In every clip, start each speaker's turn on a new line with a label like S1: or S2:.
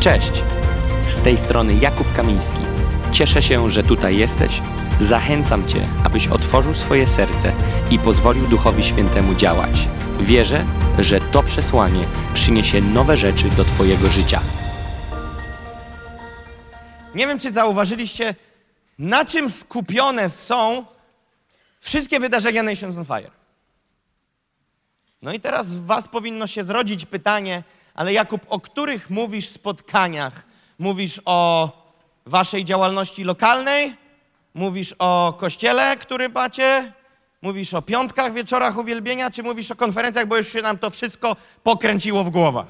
S1: Cześć! Z tej strony Jakub Kamiński. Cieszę się, że tutaj jesteś. Zachęcam Cię, abyś otworzył swoje serce i pozwolił Duchowi Świętemu działać. Wierzę, że to przesłanie przyniesie nowe rzeczy do Twojego życia.
S2: Nie wiem, czy zauważyliście, na czym skupione są wszystkie wydarzenia Nations on Fire. No i teraz w was powinno się zrodzić pytanie, ale Jakub, o których mówisz spotkaniach? Mówisz o waszej działalności lokalnej? Mówisz o kościele, który macie? Mówisz o piątkach, wieczorach uwielbienia? Czy mówisz o konferencjach, bo już się nam to wszystko pokręciło w głowach?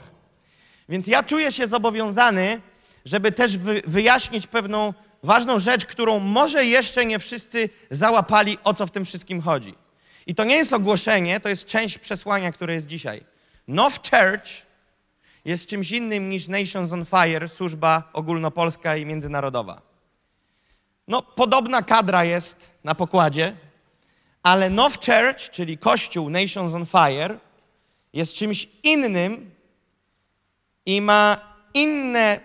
S2: Więc ja czuję się zobowiązany, żeby też wy, wyjaśnić pewną ważną rzecz, którą może jeszcze nie wszyscy załapali, o co w tym wszystkim chodzi. I to nie jest ogłoszenie, to jest część przesłania, które jest dzisiaj. Now Church jest czymś innym niż Nations on Fire, służba ogólnopolska i międzynarodowa. No, podobna kadra jest na pokładzie, ale Now Church, czyli Kościół Nations on Fire, jest czymś innym i ma inne,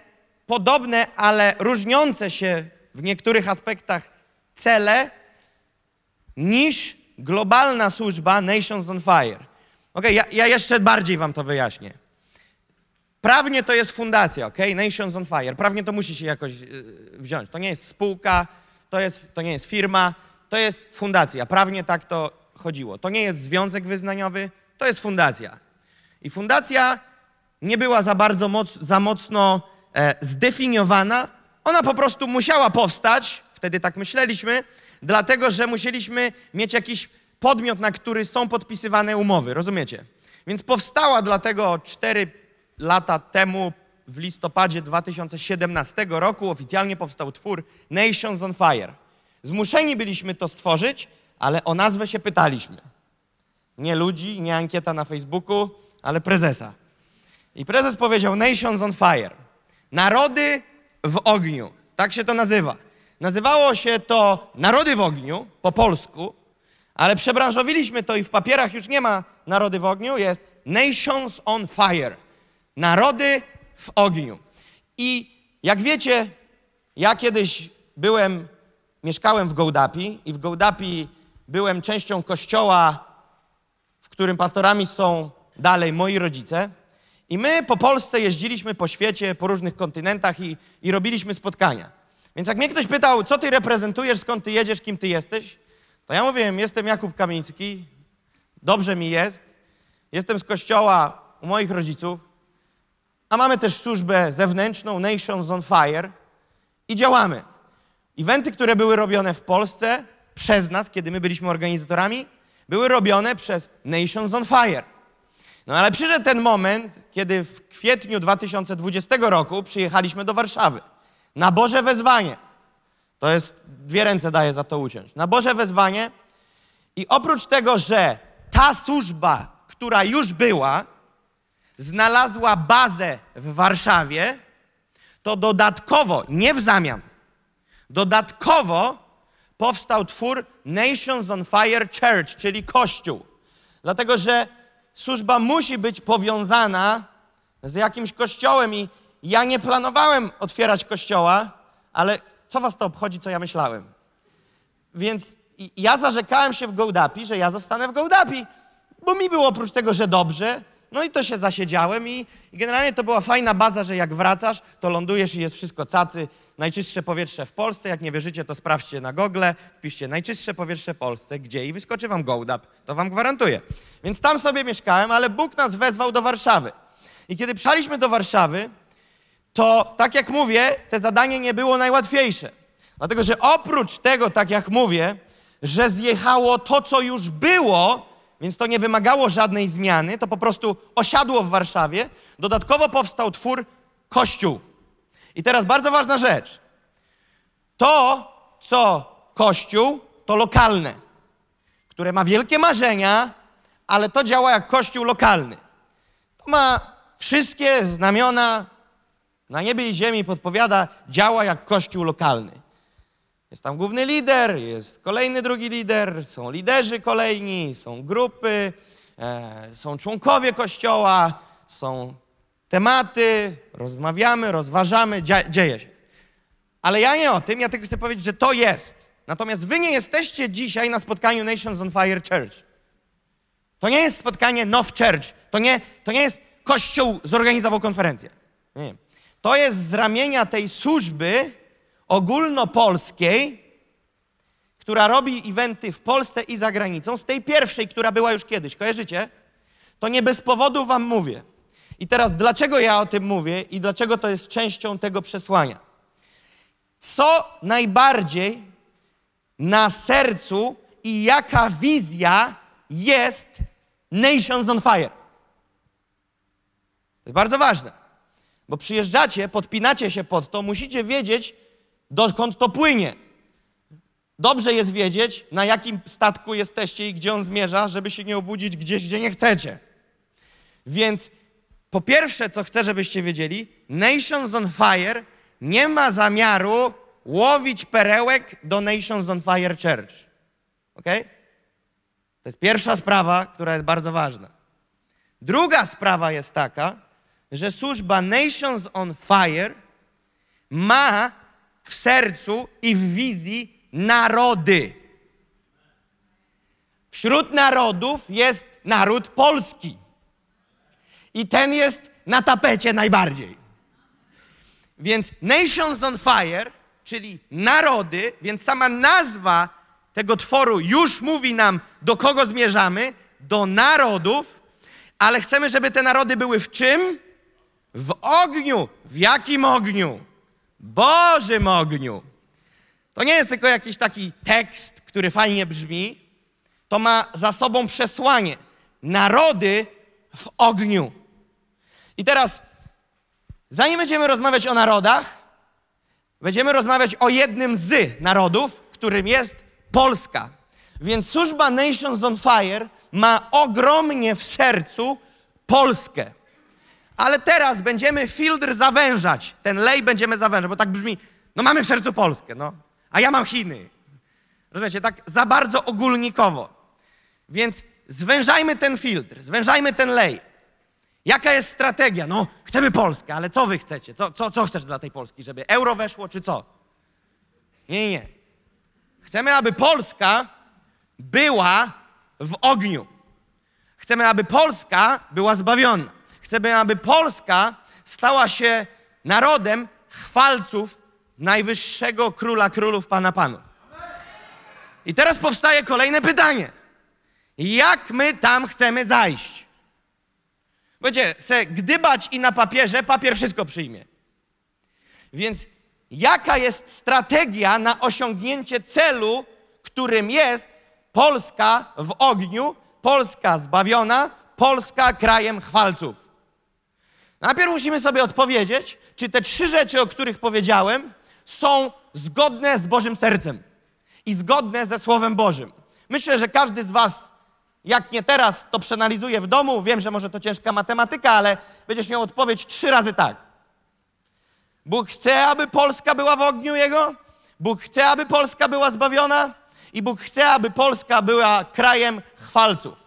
S2: podobne, ale różniące się w niektórych aspektach cele niż globalna służba Nations on Fire. Ok, ja, ja jeszcze bardziej wam to wyjaśnię. Prawnie to jest fundacja, ok? Nations on Fire. Prawnie to musi się jakoś yy, wziąć. To nie jest spółka, to, jest, to nie jest firma, to jest fundacja. Prawnie tak to chodziło. To nie jest związek wyznaniowy, to jest fundacja. I fundacja nie była za bardzo moc, za mocno e, zdefiniowana. Ona po prostu musiała powstać, wtedy tak myśleliśmy, dlatego że musieliśmy mieć jakiś podmiot, na który są podpisywane umowy, rozumiecie? Więc powstała dlatego 4 lata temu, w listopadzie 2017 roku, oficjalnie powstał twór Nations on Fire. Zmuszeni byliśmy to stworzyć, ale o nazwę się pytaliśmy. Nie ludzi, nie ankieta na Facebooku, ale prezesa. I prezes powiedział Nations on Fire. Narody w ogniu. Tak się to nazywa. Nazywało się to Narody w ogniu po polsku, ale przebranżowiliśmy to i w papierach już nie ma Narody w ogniu, jest Nations on Fire. Narody w ogniu. I jak wiecie, ja kiedyś byłem, mieszkałem w Gołdapi i w Gołdapi byłem częścią kościoła, w którym pastorami są dalej moi rodzice. I my po Polsce jeździliśmy po świecie, po różnych kontynentach i, i robiliśmy spotkania. Więc jak mnie ktoś pytał, co ty reprezentujesz, skąd ty jedziesz, kim ty jesteś, to ja mówiłem, jestem Jakub Kamiński, dobrze mi jest, jestem z kościoła u moich rodziców, a mamy też służbę zewnętrzną, Nations on Fire i działamy. Eventy, które były robione w Polsce przez nas, kiedy my byliśmy organizatorami, były robione przez Nations on Fire. No ale przyszedł ten moment, kiedy w kwietniu 2020 roku przyjechaliśmy do Warszawy. Na Boże wezwanie. To jest, dwie ręce daję za to uciąć. Na Boże wezwanie. I oprócz tego, że ta służba, która już była, znalazła bazę w Warszawie, to dodatkowo, nie w zamian, dodatkowo powstał twór Nations on Fire Church, czyli Kościół. Dlatego, że służba musi być powiązana z jakimś kościołem i ja nie planowałem otwierać kościoła, ale co was to obchodzi, co ja myślałem? Więc ja zarzekałem się w Gołdapi, że ja zostanę w Gołdapi, bo mi było oprócz tego, że dobrze, no i to się zasiedziałem i, i generalnie to była fajna baza, że jak wracasz, to lądujesz i jest wszystko cacy. Najczystsze powietrze w Polsce. Jak nie wierzycie, to sprawdźcie na Google, wpiszcie najczystsze powietrze w Polsce, gdzie i wyskoczy wam Gołdap. To wam gwarantuję. Więc tam sobie mieszkałem, ale Bóg nas wezwał do Warszawy. I kiedy przyjechaliśmy do Warszawy, to tak jak mówię, te zadanie nie było najłatwiejsze. Dlatego, że oprócz tego, tak jak mówię, że zjechało to, co już było, więc to nie wymagało żadnej zmiany, to po prostu osiadło w Warszawie. Dodatkowo powstał twór Kościół. I teraz bardzo ważna rzecz. To, co Kościół, to lokalne, które ma wielkie marzenia, ale to działa jak Kościół lokalny. To ma wszystkie znamiona na niebie i ziemi, podpowiada, działa jak Kościół lokalny. Jest tam główny lider, jest kolejny drugi lider, są liderzy kolejni, są grupy, e, są członkowie kościoła, są tematy, rozmawiamy, rozważamy, dzia- dzieje się. Ale ja nie o tym, ja tylko chcę powiedzieć, że to jest. Natomiast wy nie jesteście dzisiaj na spotkaniu Nations on Fire Church. To nie jest spotkanie Now Church. To nie, to nie jest kościół zorganizował konferencję. Nie. To jest z ramienia tej służby ogólnopolskiej, która robi eventy w Polsce i za granicą, z tej pierwszej, która była już kiedyś. Kojarzycie? To nie bez powodu wam mówię. I teraz dlaczego ja o tym mówię i dlaczego to jest częścią tego przesłania? Co najbardziej na sercu i jaka wizja jest Nations on Fire? To jest bardzo ważne, bo przyjeżdżacie, podpinacie się pod to, musicie wiedzieć, dokąd to płynie. Dobrze jest wiedzieć, na jakim statku jesteście i gdzie on zmierza, żeby się nie obudzić gdzieś, gdzie nie chcecie. Więc po pierwsze, co chcę, żebyście wiedzieli, Nations on Fire nie ma zamiaru łowić perełek do Nations on Fire Church. Ok? To jest pierwsza sprawa, która jest bardzo ważna. Druga sprawa jest taka, że służba Nations on Fire ma w sercu i w wizji narody. Wśród narodów jest naród polski. I ten jest na tapecie najbardziej. Więc Nations on Fire, czyli narody, więc sama nazwa tego tworu już mówi nam, do kogo zmierzamy, do narodów, ale chcemy, żeby te narody były w czym? W ogniu. W jakim ogniu? Bożym ogniu. To nie jest tylko jakiś taki tekst, który fajnie brzmi. To ma za sobą przesłanie. Narody w ogniu. I teraz, zanim będziemy rozmawiać o narodach, będziemy rozmawiać o jednym z narodów, którym jest Polska. Więc służba Nations on Fire ma ogromnie w sercu Polskę. Ale teraz będziemy filtr zawężać. Ten lej będziemy zawężać, bo tak brzmi, no mamy w sercu Polskę, no. A ja mam Chiny. Rozumiecie, tak za bardzo ogólnikowo. Więc zwężajmy ten filtr, zwężajmy ten lej. Jaka jest strategia? No, chcemy Polskę, ale co wy chcecie? Co, co, co chcesz dla tej Polski? Żeby euro weszło, czy co? Nie, nie, nie. Chcemy, aby Polska była w ogniu. Chcemy, aby Polska była zbawiona. Chcemy, aby Polska stała się narodem chwalców najwyższego króla królów, pana panów. I teraz powstaje kolejne pytanie. Jak my tam chcemy zajść? Będzie se gdybać i na papierze, papier wszystko przyjmie. Więc jaka jest strategia na osiągnięcie celu, którym jest Polska w ogniu, Polska zbawiona, Polska krajem chwalców? Najpierw musimy sobie odpowiedzieć, czy te trzy rzeczy, o których powiedziałem, są zgodne z Bożym sercem i zgodne ze Słowem Bożym. Myślę, że każdy z Was, jak nie teraz, to przeanalizuje w domu. Wiem, że może to ciężka matematyka, ale będziesz miał odpowiedź trzy razy tak. Bóg chce, aby Polska była w ogniu Jego, Bóg chce, aby Polska była zbawiona i Bóg chce, aby Polska była krajem chwalców.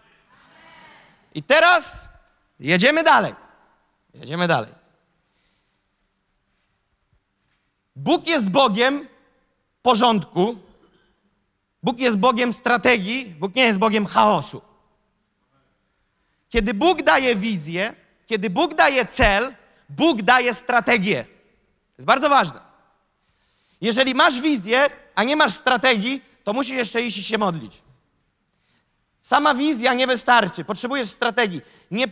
S2: I teraz jedziemy dalej. Jedziemy dalej. Bóg jest Bogiem porządku. Bóg jest Bogiem strategii. Bóg nie jest Bogiem chaosu. Kiedy Bóg daje wizję, kiedy Bóg daje cel, Bóg daje strategię. To jest bardzo ważne. Jeżeli masz wizję, a nie masz strategii, to musisz jeszcze iść i się modlić. Sama wizja nie wystarczy, potrzebujesz strategii. Nie,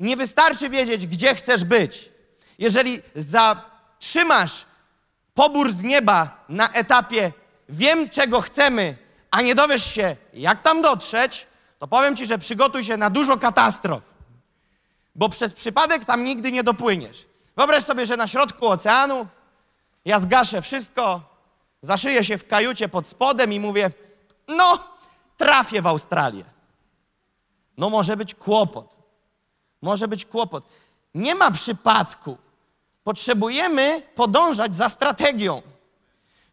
S2: nie wystarczy wiedzieć, gdzie chcesz być. Jeżeli zatrzymasz pobór z nieba na etapie wiem, czego chcemy, a nie dowiesz się, jak tam dotrzeć, to powiem ci, że przygotuj się na dużo katastrof. Bo przez przypadek tam nigdy nie dopłyniesz. Wyobraź sobie, że na środku oceanu ja zgaszę wszystko, zaszyję się w kajucie pod spodem i mówię, no, trafię w Australię. No może być kłopot. Może być kłopot. Nie ma przypadku. Potrzebujemy podążać za strategią.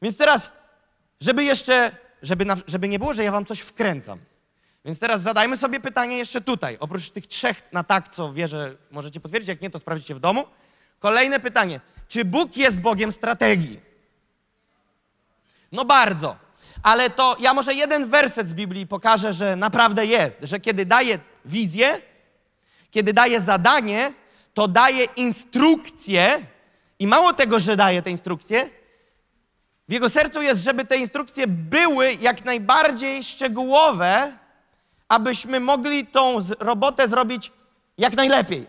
S2: Więc teraz, żeby jeszcze, żeby, na, żeby nie było, że ja wam coś wkręcam. Więc teraz zadajmy sobie pytanie jeszcze tutaj. Oprócz tych trzech na tak, co wierzę, możecie potwierdzić, jak nie, to sprawdźcie w domu. Kolejne pytanie. Czy Bóg jest Bogiem strategii? No bardzo. Ale to ja może jeden werset z Biblii pokażę, że naprawdę jest. Że kiedy daje wizję, kiedy daje zadanie, to daje instrukcję i mało tego, że daje te instrukcje, w jego sercu jest, żeby te instrukcje były jak najbardziej szczegółowe, abyśmy mogli tą robotę zrobić jak najlepiej.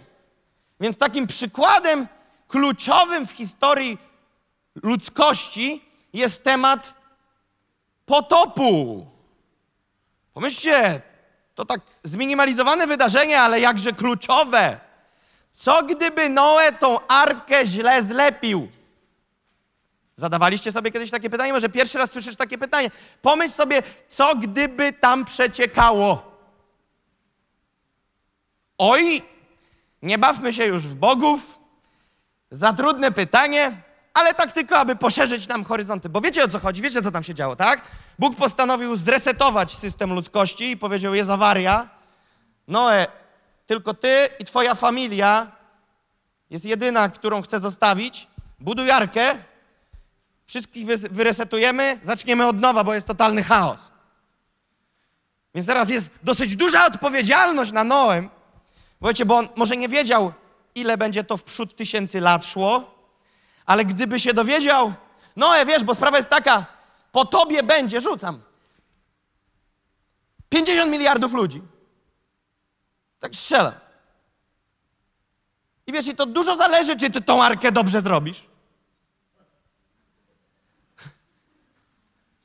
S2: Więc takim przykładem kluczowym w historii ludzkości jest temat potopu. Pomyślcie, to tak zminimalizowane wydarzenie, ale jakże kluczowe. Co gdyby Noe tą arkę źle zlepił? Zadawaliście sobie kiedyś takie pytanie? Może pierwszy raz słyszysz takie pytanie. Pomyśl sobie, co gdyby tam przeciekało? Oj, nie bawmy się już w bogów. Za trudne pytanie, ale tak tylko, aby poszerzyć nam horyzonty. Bo wiecie o co chodzi, wiecie co tam się działo, tak? Bóg postanowił zresetować system ludzkości i powiedział, jest awaria. Noe, tylko ty i twoja familia jest jedyna, którą chcę zostawić. Buduj arkę, wszystkich wy- wyresetujemy, zaczniemy od nowa, bo jest totalny chaos. Więc teraz jest dosyć duża odpowiedzialność na Noem, bo wiecie, bo on może nie wiedział, ile będzie to w przód tysięcy lat szło, ale gdyby się dowiedział, Noe, wiesz, bo sprawa jest taka, po tobie będzie, rzucam, 50 miliardów ludzi. Tak strzelam. I wiesz, i to dużo zależy, czy ty tą arkę dobrze zrobisz.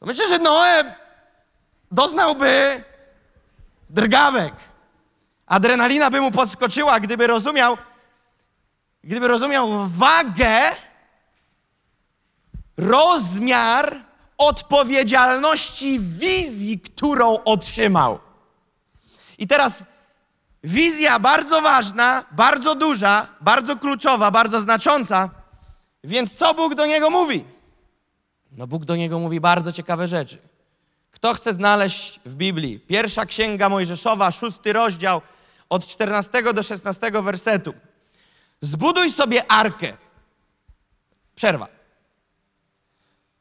S2: Myślę, że Noe doznałby drgawek. Adrenalina by mu podskoczyła, gdyby rozumiał, gdyby rozumiał wagę, rozmiar odpowiedzialności wizji, którą otrzymał. I teraz wizja bardzo ważna, bardzo duża, bardzo kluczowa, bardzo znacząca. Więc co Bóg do niego mówi? No Bóg do niego mówi bardzo ciekawe rzeczy. Kto chce znaleźć w Biblii? Pierwsza księga Mojżeszowa, szósty rozdział, od 14 do 16 wersetu. Zbuduj sobie arkę. Przerwa.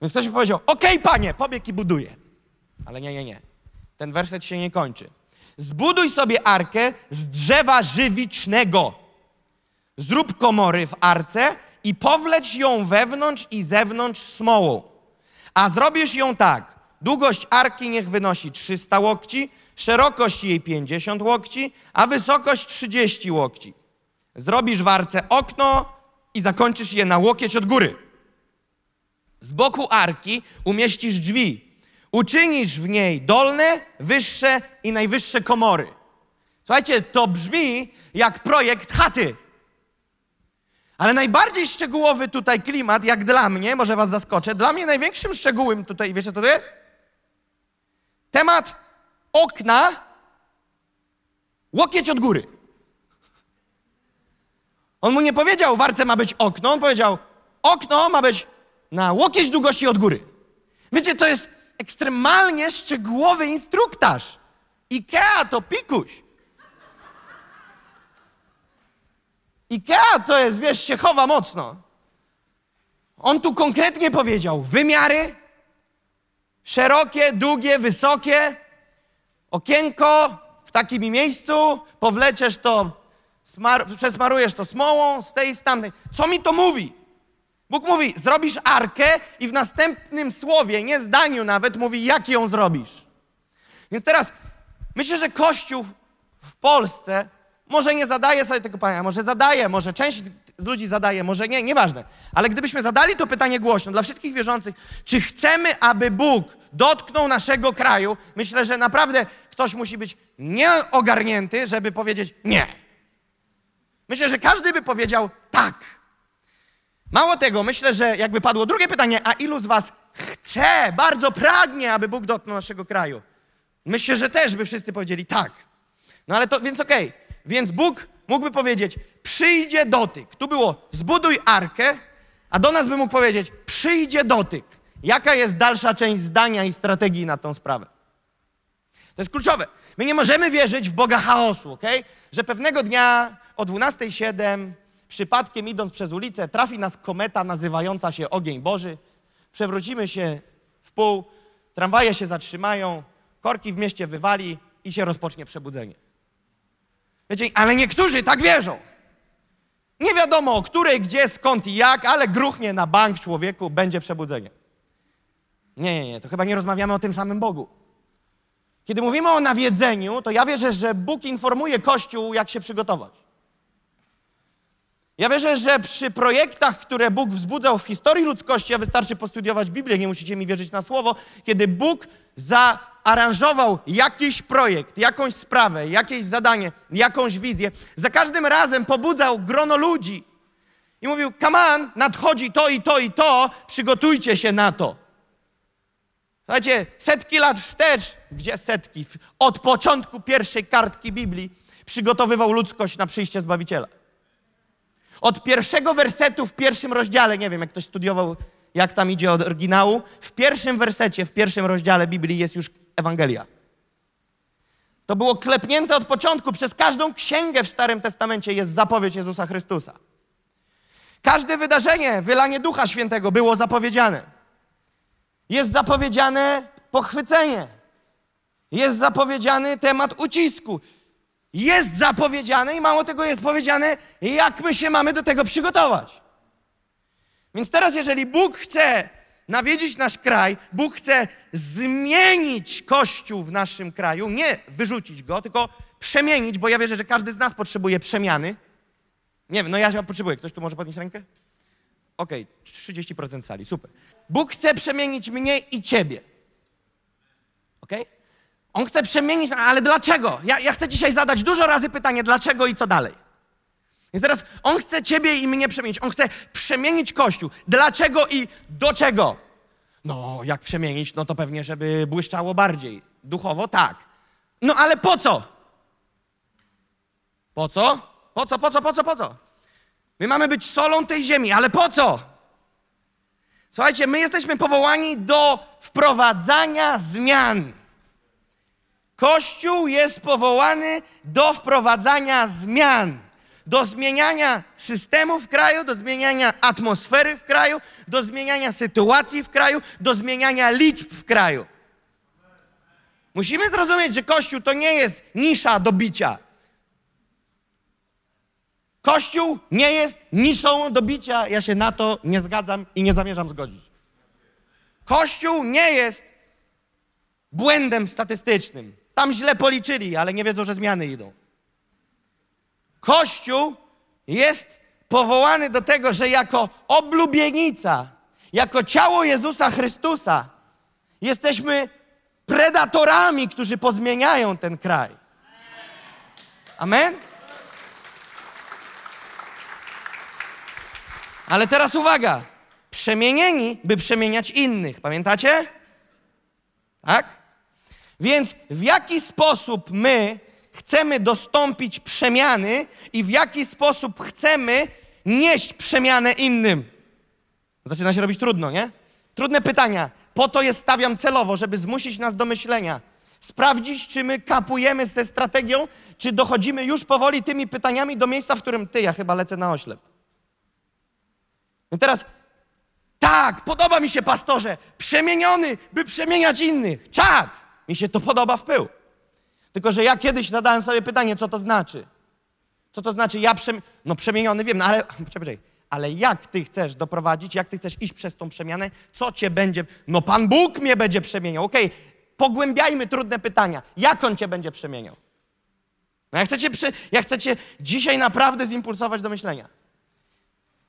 S2: Więc ktoś mi powiedział, okej panie, pobieg i buduję. Ale nie, nie, nie. Ten werset się nie kończy. Zbuduj sobie arkę z drzewa żywicznego. Zrób komory w arce i powleć ją wewnątrz i zewnątrz smołą. A zrobisz ją tak. Długość arki niech wynosi 300 łokci, szerokość jej 50 łokci, a wysokość 30 łokci. Zrobisz w arce okno i zakończysz je na łokieć od góry. Z boku arki umieścisz drzwi. Uczynisz w niej dolne, wyższe i najwyższe komory. Słuchajcie, to brzmi jak projekt chaty. Ale najbardziej szczegółowy tutaj klimat, jak dla mnie, może was zaskoczę, dla mnie największym szczegółem tutaj, wiecie co to jest? Temat okna, łokieć od góry. On mu nie powiedział, w arce ma być okno, on powiedział, okno ma być na łokieć długości od góry. Wiecie, to jest ekstremalnie szczegółowy instruktaż. Ikea to pikuś. Ikea to jest, wiesz, się chowa mocno. On tu konkretnie powiedział wymiary, szerokie, długie, wysokie, okienko w takim miejscu, powleczesz to, smar, przesmarujesz to smołą z tej i z tamtej. Co mi to mówi? Bóg mówi, zrobisz arkę i w następnym słowie, nie zdaniu nawet, mówi, jak ją zrobisz. Więc teraz myślę, że Kościół w Polsce może nie zadaje sobie tego pytania, może zadaje, może część ludzi zadaje, może nie, nieważne. Ale gdybyśmy zadali to pytanie głośno dla wszystkich wierzących, czy chcemy, aby Bóg dotknął naszego kraju, myślę, że naprawdę ktoś musi być nieogarnięty, żeby powiedzieć nie. Myślę, że każdy by powiedział tak. Mało tego, myślę, że jakby padło drugie pytanie, a ilu z was chce, bardzo pragnie, aby Bóg dotknął naszego kraju? Myślę, że też by wszyscy powiedzieli tak. No ale to, więc okej, więc Bóg mógłby powiedzieć, przyjdzie dotyk. Tu było, zbuduj arkę, a do nas by mógł powiedzieć, przyjdzie dotyk. Jaka jest dalsza część zdania i strategii na tą sprawę? To jest kluczowe. My nie możemy wierzyć w Boga chaosu, ok? Że pewnego dnia o 12.07 przypadkiem idąc przez ulicę trafi nas kometa nazywająca się Ogień Boży, przewrócimy się w pół, tramwaje się zatrzymają, korki w mieście wywali i się rozpocznie przebudzenie. Wiecie, ale niektórzy tak wierzą. Nie wiadomo o której, gdzie, skąd i jak, ale gruchnie na bank człowieku, będzie przebudzenie. Nie, nie, nie, to chyba nie rozmawiamy o tym samym Bogu. Kiedy mówimy o nawiedzeniu, to ja wierzę, że Bóg informuje Kościół, jak się przygotować. Ja wierzę, że przy projektach, które Bóg wzbudzał w historii ludzkości, a wystarczy postudiować Biblię, nie musicie mi wierzyć na słowo, kiedy Bóg zaaranżował jakiś projekt, jakąś sprawę, jakieś zadanie, jakąś wizję, za każdym razem pobudzał grono ludzi i mówił: on, nadchodzi to i to i to, przygotujcie się na to. Słuchajcie, setki lat wstecz, gdzie setki? Od początku pierwszej kartki Biblii przygotowywał ludzkość na przyjście Zbawiciela. Od pierwszego wersetu w pierwszym rozdziale, nie wiem, jak ktoś studiował, jak tam idzie od oryginału, w pierwszym wersecie, w pierwszym rozdziale Biblii jest już Ewangelia. To było klepnięte od początku. Przez każdą księgę w Starym Testamencie jest zapowiedź Jezusa Chrystusa. Każde wydarzenie, wylanie Ducha Świętego było zapowiedziane. Jest zapowiedziane pochwycenie. Jest zapowiedziany temat ucisku. Jest zapowiedziane i mało tego jest powiedziane, jak my się mamy do tego przygotować. Więc teraz, jeżeli Bóg chce nawiedzić nasz kraj, Bóg chce zmienić Kościół w naszym kraju, nie wyrzucić go, tylko przemienić, bo ja wierzę, że każdy z nas potrzebuje przemiany. Nie wiem, no ja potrzebuję. Ktoś tu może podnieść rękę? Okej, okay, 30% sali, super. Bóg chce przemienić mnie i ciebie. Okej? Okay? On chce przemienić, ale dlaczego? Ja, ja chcę dzisiaj zadać dużo razy pytanie, dlaczego i co dalej. Więc teraz On chce ciebie i mnie przemienić. On chce przemienić Kościół. Dlaczego i do czego? No, jak przemienić? No to pewnie, żeby błyszczało bardziej. Duchowo tak. No ale po co? Po co? Po co, po co, po co, po co? My mamy być solą tej ziemi, ale po co? Słuchajcie, my jesteśmy powołani do wprowadzania zmian. Kościół jest powołany do wprowadzania zmian, do zmieniania systemu w kraju, do zmieniania atmosfery w kraju, do zmieniania sytuacji w kraju, do zmieniania liczb w kraju. Musimy zrozumieć, że Kościół to nie jest nisza do bicia. Kościół nie jest niszą do bicia. Ja się na to nie zgadzam i nie zamierzam zgodzić. Kościół nie jest błędem statystycznym. Tam źle policzyli, ale nie wiedzą, że zmiany idą. Kościół jest powołany do tego, że jako oblubienica, jako ciało Jezusa Chrystusa, jesteśmy predatorami, którzy pozmieniają ten kraj. Amen? Ale teraz uwaga. Przemienieni, by przemieniać innych. Pamiętacie? Tak? Więc w jaki sposób my chcemy dostąpić przemiany i w jaki sposób chcemy nieść przemianę innym? Zaczyna się robić trudno, nie? Trudne pytania. Po to je stawiam celowo, żeby zmusić nas do myślenia. Sprawdzić, czy my kapujemy z strategią, czy dochodzimy już powoli tymi pytaniami do miejsca, w którym ty, ja chyba lecę na oślep. I teraz, tak, podoba mi się pastorze, przemieniony, by przemieniać innych. Czad! Mi się to podoba w pył. Tylko, że ja kiedyś zadałem sobie pytanie, co to znaczy. Co to znaczy, ja przem... no przemieniony wiem, no ale, poczekaj, ale jak ty chcesz doprowadzić, jak ty chcesz iść przez tą przemianę, co cię będzie, no Pan Bóg mnie będzie przemieniał. Okej, okay. pogłębiajmy trudne pytania. Jak On cię będzie przemieniał? No ja chcę cię, przy... ja chcę cię dzisiaj naprawdę zimpulsować do myślenia.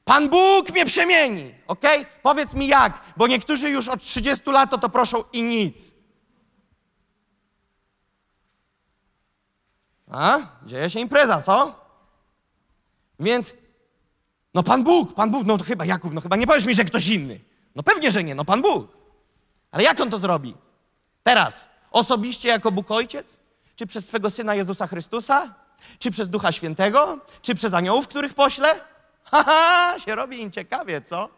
S2: Pan Bóg mnie przemieni, ok? Powiedz mi jak, bo niektórzy już od 30 lat to, to proszą i nic. A? Dzieje się impreza, co? Więc, no Pan Bóg, Pan Bóg, no to chyba Jakub, no chyba nie powiesz mi, że ktoś inny. No pewnie, że nie, no Pan Bóg. Ale jak On to zrobi? Teraz, osobiście jako Bóg Ojciec? Czy przez swego Syna Jezusa Chrystusa? Czy przez Ducha Świętego? Czy przez aniołów, których pośle? Haha, się robi im ciekawie, co?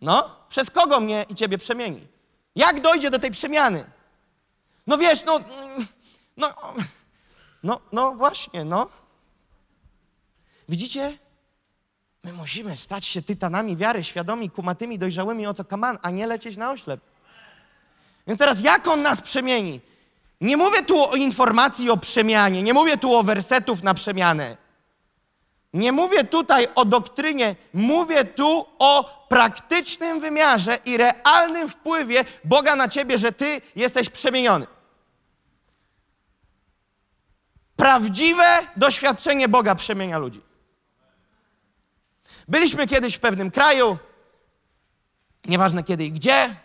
S2: No, przez kogo mnie i ciebie przemieni? Jak dojdzie do tej przemiany? No wiesz, no, mm, no, no, no właśnie, no. Widzicie? My musimy stać się tytanami wiary, świadomi, kumatymi, dojrzałymi, o co kaman, a nie lecieć na oślep. Więc teraz jak on nas przemieni? Nie mówię tu o informacji o przemianie, nie mówię tu o wersetów na przemianę. Nie mówię tutaj o doktrynie, mówię tu o praktycznym wymiarze i realnym wpływie Boga na ciebie, że ty jesteś przemieniony. Prawdziwe doświadczenie Boga przemienia ludzi. Byliśmy kiedyś w pewnym kraju, nieważne kiedy i gdzie,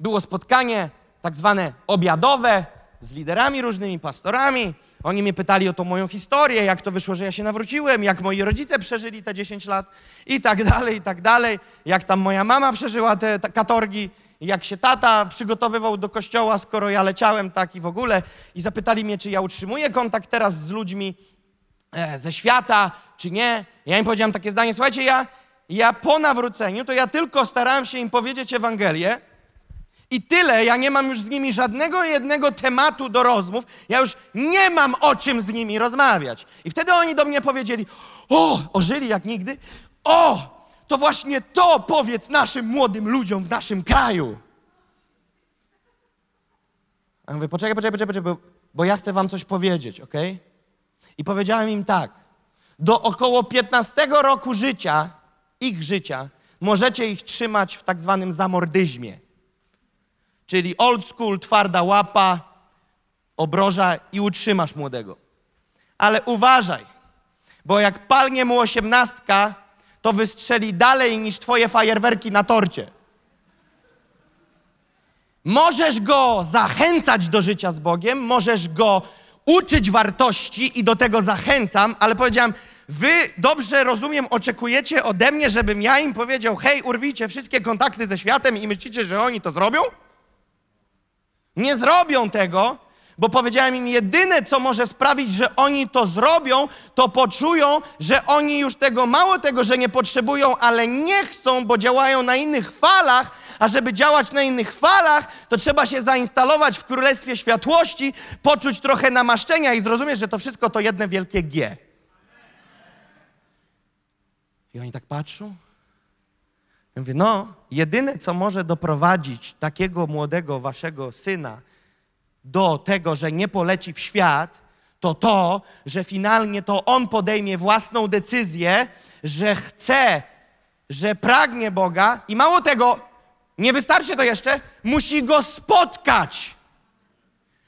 S2: było spotkanie tak zwane obiadowe z liderami różnymi, pastorami. Oni mnie pytali o tą moją historię, jak to wyszło, że ja się nawróciłem, jak moi rodzice przeżyli te 10 lat i tak dalej, i tak dalej. Jak tam moja mama przeżyła te, te katorgi, jak się tata przygotowywał do kościoła, skoro ja leciałem tak i w ogóle. I zapytali mnie, czy ja utrzymuję kontakt teraz z ludźmi e, ze świata, czy nie. Ja im powiedziałem takie zdanie, słuchajcie, ja, ja po nawróceniu, to ja tylko starałem się im powiedzieć Ewangelię, i tyle, ja nie mam już z nimi żadnego jednego tematu do rozmów, ja już nie mam o czym z nimi rozmawiać. I wtedy oni do mnie powiedzieli: O, ożyli jak nigdy. O, to właśnie to powiedz naszym młodym ludziom w naszym kraju. A ja mówię: Poczekaj, poczekaj, poczekaj, bo, bo ja chcę wam coś powiedzieć, ok? I powiedziałem im tak: Do około 15 roku życia, ich życia, możecie ich trzymać w tak zwanym zamordyzmie czyli old school, twarda łapa, obroża i utrzymasz młodego. Ale uważaj, bo jak palnie mu osiemnastka, to wystrzeli dalej niż twoje fajerwerki na torcie. Możesz go zachęcać do życia z Bogiem, możesz go uczyć wartości i do tego zachęcam, ale powiedziałem, wy dobrze rozumiem, oczekujecie ode mnie, żebym ja im powiedział, hej, urwijcie wszystkie kontakty ze światem i myślicie, że oni to zrobią? Nie zrobią tego, bo powiedziałem im, jedyne co może sprawić, że oni to zrobią, to poczują, że oni już tego mało tego, że nie potrzebują, ale nie chcą, bo działają na innych falach, a żeby działać na innych falach, to trzeba się zainstalować w Królestwie Światłości, poczuć trochę namaszczenia i zrozumieć, że to wszystko to jedne wielkie G. I oni tak patrzą. Ja mówię, no, jedyne, co może doprowadzić takiego młodego waszego syna do tego, że nie poleci w świat, to to, że finalnie to on podejmie własną decyzję, że chce, że pragnie Boga i mało tego, nie wystarczy to jeszcze, musi go spotkać.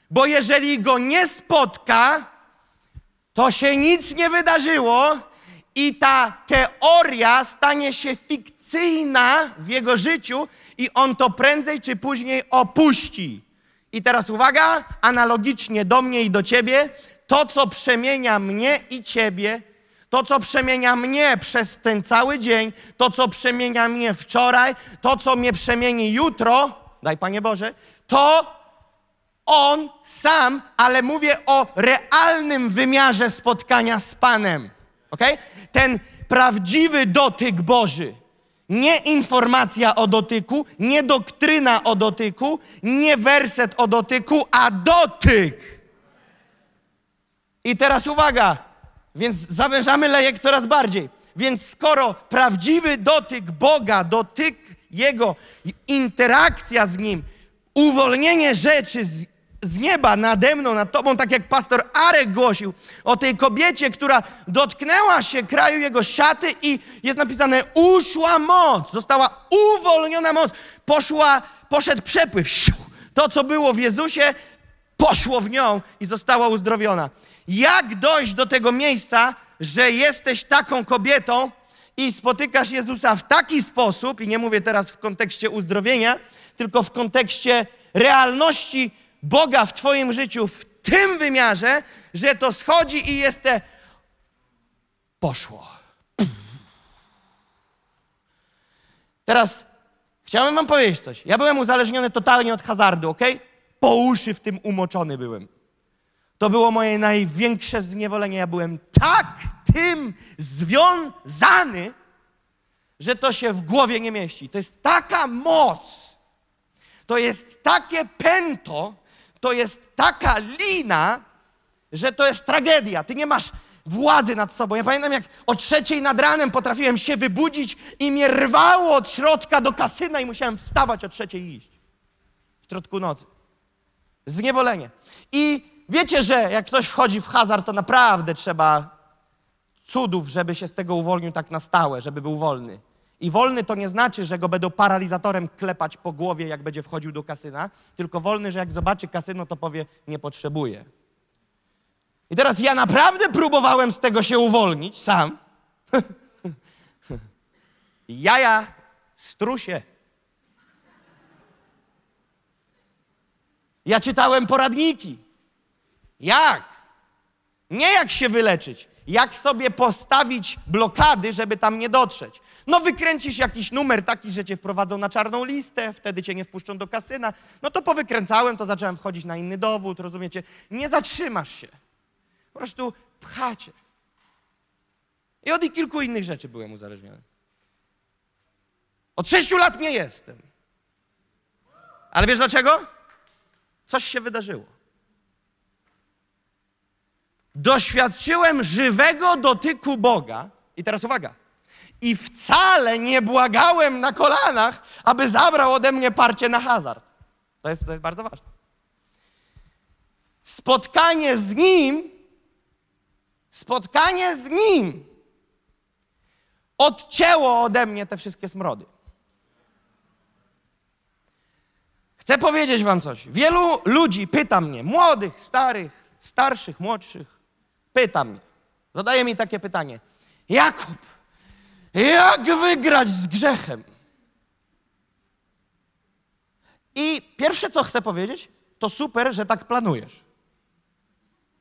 S2: Bo jeżeli go nie spotka, to się nic nie wydarzyło i ta teoria stanie się fikcyjna w jego życiu i on to prędzej czy później opuści. I teraz uwaga, analogicznie do mnie i do ciebie, to co przemienia mnie i ciebie, to co przemienia mnie przez ten cały dzień, to co przemienia mnie wczoraj, to co mnie przemieni jutro, daj Panie Boże, to on sam, ale mówię o realnym wymiarze spotkania z Panem. Okay? Ten prawdziwy dotyk Boży. Nie informacja o dotyku, nie doktryna o dotyku, nie werset o dotyku, a dotyk. I teraz uwaga, więc zawężamy lejek coraz bardziej. Więc skoro prawdziwy dotyk Boga, dotyk Jego, interakcja z Nim, uwolnienie rzeczy z z nieba nade mną, nad tobą, tak jak pastor Arek głosił o tej kobiecie, która dotknęła się kraju jego siaty i jest napisane, uszła moc, została uwolniona moc, poszła, poszedł przepływ. To, co było w Jezusie, poszło w nią i została uzdrowiona. Jak dojść do tego miejsca, że jesteś taką kobietą i spotykasz Jezusa w taki sposób, i nie mówię teraz w kontekście uzdrowienia, tylko w kontekście realności Boga w Twoim życiu w tym wymiarze, że to schodzi i jest te poszło. Teraz chciałem Wam powiedzieć coś. Ja byłem uzależniony totalnie od hazardu, ok? Po uszy w tym umoczony byłem. To było moje największe zniewolenie. Ja byłem tak tym związany, że to się w głowie nie mieści. To jest taka moc, to jest takie pęto, to jest taka lina, że to jest tragedia. Ty nie masz władzy nad sobą. Ja pamiętam, jak o trzeciej nad ranem potrafiłem się wybudzić i mnie rwało od środka do kasyna i musiałem wstawać o trzeciej i iść. W środku nocy. Zniewolenie. I wiecie, że jak ktoś wchodzi w hazard, to naprawdę trzeba cudów, żeby się z tego uwolnił tak na stałe, żeby był wolny. I wolny to nie znaczy, że go będą paralizatorem klepać po głowie, jak będzie wchodził do kasyna, tylko wolny, że jak zobaczy kasyno, to powie, nie potrzebuje. I teraz ja naprawdę próbowałem z tego się uwolnić sam. Jaja, strusie. Ja czytałem poradniki. Jak? Nie jak się wyleczyć, jak sobie postawić blokady, żeby tam nie dotrzeć. No wykręcisz jakiś numer taki, że cię wprowadzą na czarną listę, wtedy cię nie wpuszczą do kasyna. No to powykręcałem, to zacząłem wchodzić na inny dowód, rozumiecie? Nie zatrzymasz się. Po prostu pchacie. I od kilku innych rzeczy byłem uzależniony. Od sześciu lat nie jestem. Ale wiesz dlaczego? Coś się wydarzyło. Doświadczyłem żywego dotyku Boga. I teraz uwaga. I wcale nie błagałem na kolanach, aby zabrał ode mnie parcie na hazard. To jest, to jest bardzo ważne. Spotkanie z Nim, spotkanie z Nim odcięło ode mnie te wszystkie smrody. Chcę powiedzieć wam coś. Wielu ludzi pyta mnie, młodych, starych, starszych, młodszych, pyta mnie, zadaje mi takie pytanie. Jakub, jak wygrać z grzechem? I pierwsze, co chcę powiedzieć, to super, że tak planujesz.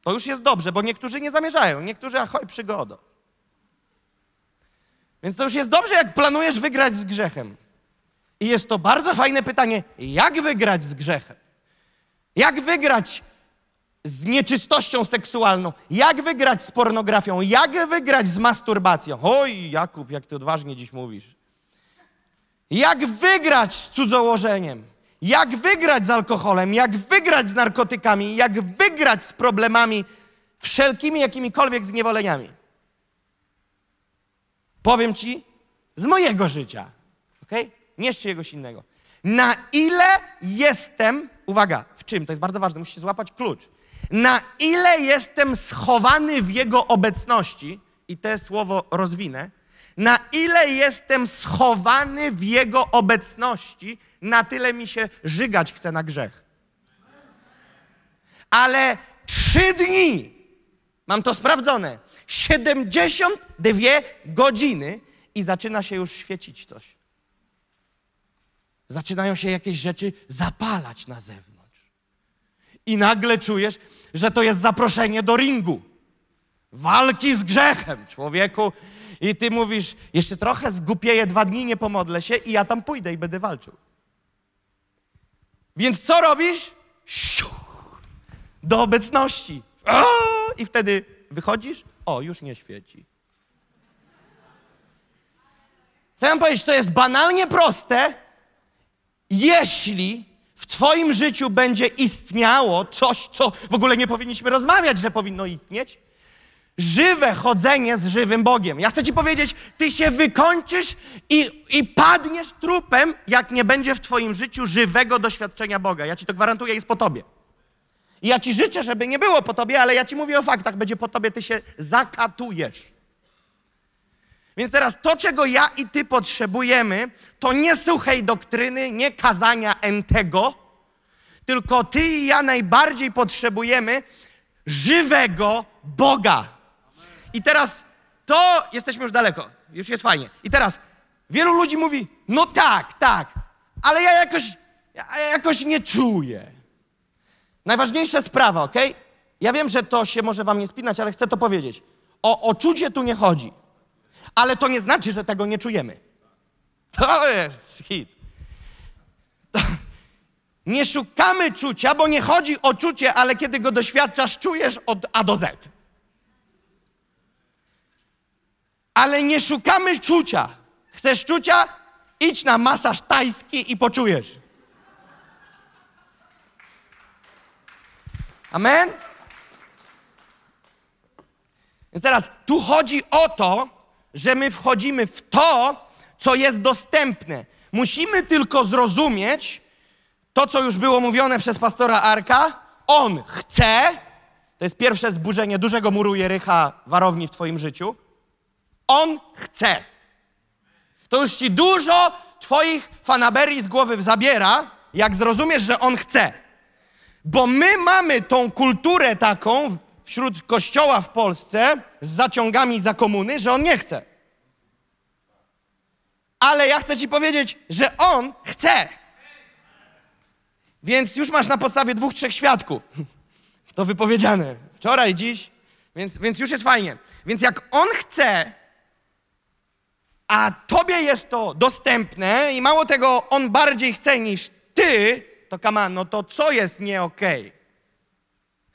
S2: To już jest dobrze, bo niektórzy nie zamierzają, niektórzy ahoj, przygodo. Więc to już jest dobrze, jak planujesz wygrać z grzechem. I jest to bardzo fajne pytanie, jak wygrać z grzechem? Jak wygrać z nieczystością seksualną? Jak wygrać z pornografią? Jak wygrać z masturbacją? Oj, Jakub, jak ty odważnie dziś mówisz. Jak wygrać z cudzołożeniem? Jak wygrać z alkoholem? Jak wygrać z narkotykami? Jak wygrać z problemami wszelkimi jakimikolwiek zniewoleniami? Powiem ci z mojego życia, okej? Nie z czyjegoś innego. Na ile jestem, uwaga, w czym? To jest bardzo ważne, musicie złapać klucz. Na ile jestem schowany w Jego obecności, i te słowo rozwinę, na ile jestem schowany w Jego obecności, na tyle mi się żygać chce na grzech. Ale trzy dni, mam to sprawdzone, 72 godziny i zaczyna się już świecić coś. Zaczynają się jakieś rzeczy zapalać na zewnątrz. I nagle czujesz, że to jest zaproszenie do ringu. Walki z grzechem, człowieku. I ty mówisz, jeszcze trochę zgupieję dwa dni, nie pomodlę się i ja tam pójdę i będę walczył. Więc co robisz? Siuch, do obecności. O! I wtedy wychodzisz, o, już nie świeci. Chcę wam powiedzieć, to jest banalnie proste, jeśli w Twoim życiu będzie istniało coś, co w ogóle nie powinniśmy rozmawiać, że powinno istnieć, żywe chodzenie z żywym Bogiem. Ja chcę Ci powiedzieć, Ty się wykończysz i, i padniesz trupem, jak nie będzie w Twoim życiu żywego doświadczenia Boga. Ja Ci to gwarantuję, jest po Tobie. I ja Ci życzę, żeby nie było po Tobie, ale ja Ci mówię o faktach, będzie po Tobie, Ty się zakatujesz. Więc teraz to, czego ja i ty potrzebujemy, to nie suchej doktryny, nie kazania entego, tylko ty i ja najbardziej potrzebujemy żywego Boga. I teraz to jesteśmy już daleko, już jest fajnie. I teraz wielu ludzi mówi: No tak, tak, ale ja jakoś, ja jakoś nie czuję. Najważniejsza sprawa, ok? Ja wiem, że to się może wam nie spinać, ale chcę to powiedzieć. O oczucie tu nie chodzi ale to nie znaczy, że tego nie czujemy. To jest hit. To nie szukamy czucia, bo nie chodzi o czucie, ale kiedy go doświadczasz, czujesz od A do Z. Ale nie szukamy czucia. Chcesz czucia? Idź na masaż tajski i poczujesz. Amen? Więc teraz tu chodzi o to, że my wchodzimy w to, co jest dostępne. Musimy tylko zrozumieć to, co już było mówione przez pastora Arka. On chce, to jest pierwsze zburzenie dużego muru Jerycha warowni w Twoim życiu. On chce. To już ci dużo Twoich fanaberii z głowy zabiera, jak zrozumiesz, że on chce. Bo my mamy tą kulturę taką wśród kościoła w Polsce z zaciągami za komuny, że on nie chce. Ale ja chcę ci powiedzieć, że on chce. Więc już masz na podstawie dwóch, trzech świadków. To wypowiedziane. Wczoraj, dziś. Więc, więc już jest fajnie. Więc jak on chce, a tobie jest to dostępne i mało tego, on bardziej chce niż ty, to kama, no to co jest nie okej?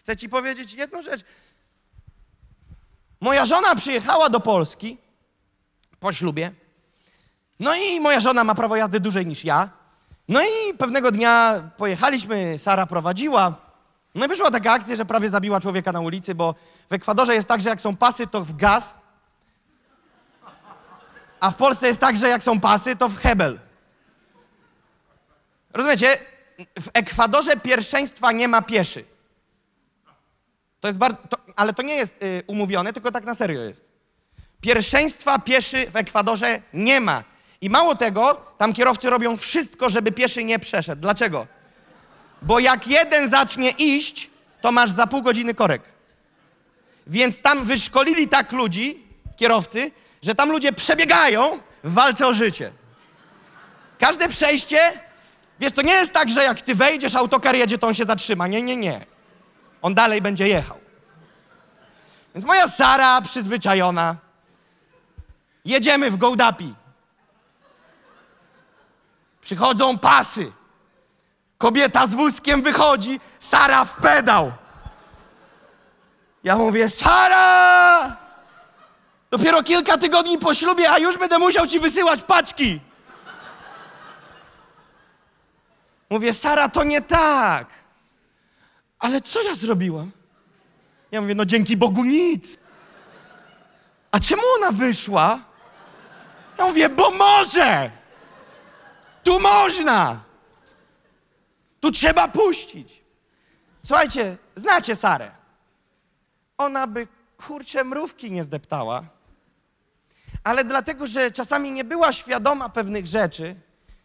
S2: Chcę ci powiedzieć jedną rzecz. Moja żona przyjechała do Polski po ślubie. No i moja żona ma prawo jazdy dłużej niż ja. No i pewnego dnia pojechaliśmy, Sara prowadziła. No i wyszła taka akcja, że prawie zabiła człowieka na ulicy, bo w Ekwadorze jest tak, że jak są pasy, to w gaz, a w Polsce jest tak, że jak są pasy, to w hebel. Rozumiecie? W Ekwadorze pierwszeństwa nie ma pieszy. To jest bardzo, to, ale to nie jest y, umówione, tylko tak na serio jest. Pierwszeństwa pieszy w Ekwadorze nie ma. I mało tego, tam kierowcy robią wszystko, żeby pieszy nie przeszedł. Dlaczego? Bo jak jeden zacznie iść, to masz za pół godziny korek. Więc tam wyszkolili tak ludzi, kierowcy, że tam ludzie przebiegają w walce o życie. Każde przejście, wiesz, to nie jest tak, że jak ty wejdziesz, autokar jedzie, to on się zatrzyma. Nie, nie, nie. On dalej będzie jechał. Więc moja Sara przyzwyczajona. Jedziemy w Gołdapi. Przychodzą pasy. Kobieta z wózkiem wychodzi, Sara w pedał. Ja mówię, Sara! Dopiero kilka tygodni po ślubie, a już będę musiał ci wysyłać paczki. Mówię, Sara, to nie tak. Ale co ja zrobiłam? Ja mówię, no dzięki Bogu nic. A czemu ona wyszła? Ja mówię, bo może. Tu można. Tu trzeba puścić. Słuchajcie, znacie Sarę. Ona by kurczę mrówki nie zdeptała, ale dlatego, że czasami nie była świadoma pewnych rzeczy,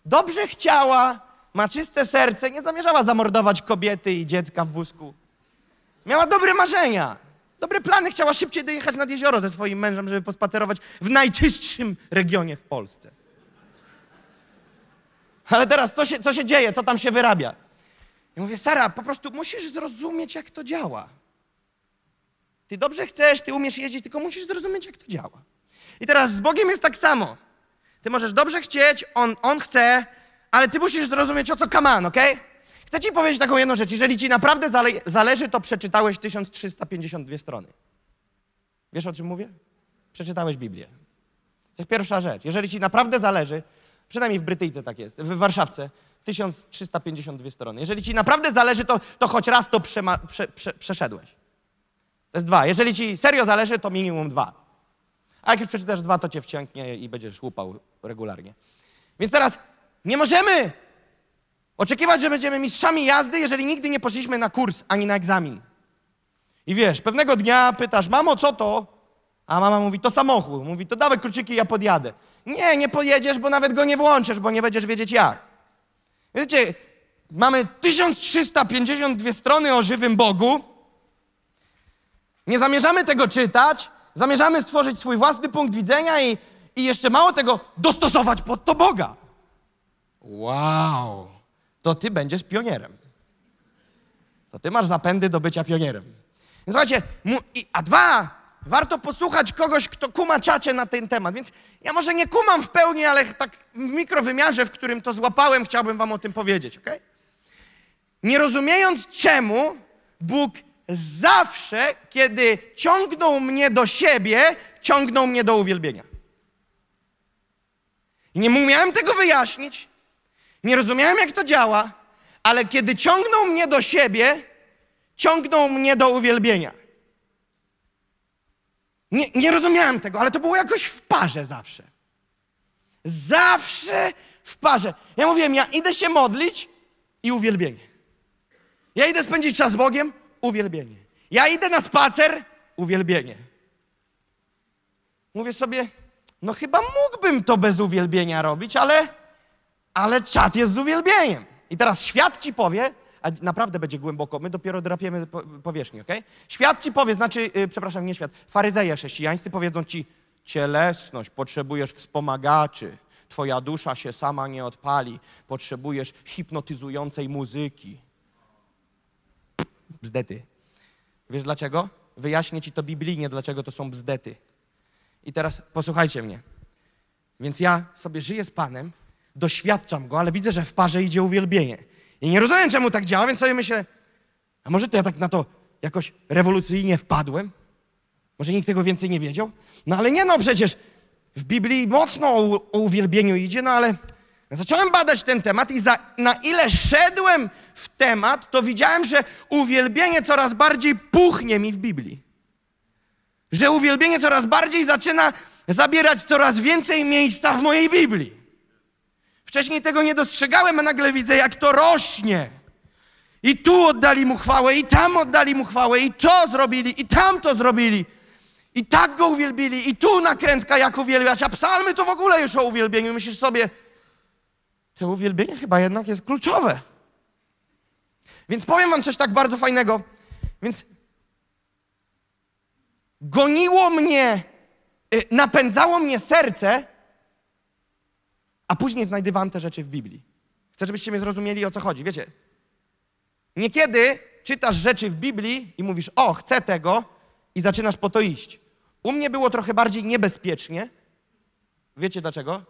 S2: dobrze chciała, ma czyste serce, nie zamierzała zamordować kobiety i dziecka w wózku. Miała dobre marzenia, dobre plany, chciała szybciej dojechać nad jezioro ze swoim mężem, żeby pospacerować w najczystszym regionie w Polsce. Ale teraz co się, co się dzieje, co tam się wyrabia? Ja mówię, Sara, po prostu musisz zrozumieć, jak to działa. Ty dobrze chcesz, ty umiesz jeździć, tylko musisz zrozumieć, jak to działa. I teraz z Bogiem jest tak samo. Ty możesz dobrze chcieć, On, on chce, ale ty musisz zrozumieć, o co kaman? Okay? Chcę ci powiedzieć taką jedną rzecz. Jeżeli ci naprawdę zale zależy, to przeczytałeś 1352 strony. Wiesz, o czym mówię? Przeczytałeś Biblię. To jest pierwsza rzecz. Jeżeli ci naprawdę zależy, przynajmniej w Brytyjce tak jest, w Warszawce, 1352 strony. Jeżeli ci naprawdę zależy, to, to choć raz to prze, prze, przeszedłeś. To jest dwa. Jeżeli ci serio zależy, to minimum dwa. A jak już przeczytasz dwa, to cię wciągnie i będziesz łupał regularnie. Więc teraz nie możemy oczekiwać, że będziemy mistrzami jazdy, jeżeli nigdy nie poszliśmy na kurs ani na egzamin. I wiesz, pewnego dnia pytasz, mamo, co to? A mama mówi, to samochód. Mówi, to dawaj kluczyki, ja podjadę. Nie, nie pojedziesz, bo nawet go nie włączysz, bo nie będziesz wiedzieć jak. Wiecie, mamy 1352 strony o żywym Bogu, nie zamierzamy tego czytać, zamierzamy stworzyć swój własny punkt widzenia i, i jeszcze mało tego, dostosować pod to Boga. Wow, to ty będziesz pionierem. To ty masz zapędy do bycia pionierem. Więc słuchajcie, a dwa, warto posłuchać kogoś, kto kuma czacie na ten temat. Więc ja może nie kumam w pełni, ale tak w mikrowymiarze, w którym to złapałem, chciałbym wam o tym powiedzieć, ok? Nie rozumiejąc czemu Bóg zawsze, kiedy ciągną mnie do siebie, ciągną mnie do uwielbienia. I nie umiałem tego wyjaśnić, nie rozumiałem, jak to działa, ale kiedy ciągną mnie do siebie, ciągnął mnie do uwielbienia. Nie, nie rozumiałem tego, ale to było jakoś w parze zawsze. Zawsze w parze. Ja mówiłem, ja idę się modlić i uwielbienie. Ja idę spędzić czas z Bogiem, uwielbienie. Ja idę na spacer, uwielbienie. Mówię sobie, no chyba mógłbym to bez uwielbienia robić, ale, ale czat jest z uwielbieniem. I teraz świat ci powie, a naprawdę będzie głęboko, my dopiero drapiemy po, powierzchnię, okej? Świat ci powie, znaczy, yy, przepraszam, nie świat, faryzeje chrześcijańscy powiedzą ci, cielesność, potrzebujesz wspomagaczy, twoja dusza się sama nie odpali, potrzebujesz hipnotyzującej muzyki. Bzdety. Wiesz dlaczego? Wyjaśnię ci to biblijnie, dlaczego to są bzdety. I teraz posłuchajcie mnie. Więc ja sobie żyję z Panem, doświadczam Go, ale widzę, że w parze idzie uwielbienie. I nie rozumiem, czemu tak działa, więc sobie myślę, a może to ja tak na to jakoś rewolucyjnie wpadłem? Może nikt tego więcej nie wiedział? No ale nie no, przecież w Biblii mocno o, o uwielbieniu idzie, no ale zacząłem badać ten temat i za, na ile szedłem w temat, to widziałem, że uwielbienie coraz bardziej puchnie mi w Biblii. Że uwielbienie coraz bardziej zaczyna zabierać coraz więcej miejsca w mojej Biblii. Wcześniej tego nie dostrzegałem, a nagle widzę, jak to rośnie. I tu oddali mu chwałę, i tam oddali mu chwałę, i to zrobili, i tam to zrobili. I tak go uwielbili, i tu nakrętka jak uwielbiać, a psalmy to w ogóle już o uwielbieniu. Myślisz sobie, to uwielbienie chyba jednak jest kluczowe. Więc powiem wam coś tak bardzo fajnego. Więc goniło mnie, y, napędzało mnie serce, a później znajdywałem te rzeczy w Biblii. Chcę, żebyście mnie zrozumieli, o co chodzi. Wiecie, niekiedy czytasz rzeczy w Biblii i mówisz, o, chcę tego, i zaczynasz po to iść. U mnie było trochę bardziej niebezpiecznie. Wiecie dlaczego?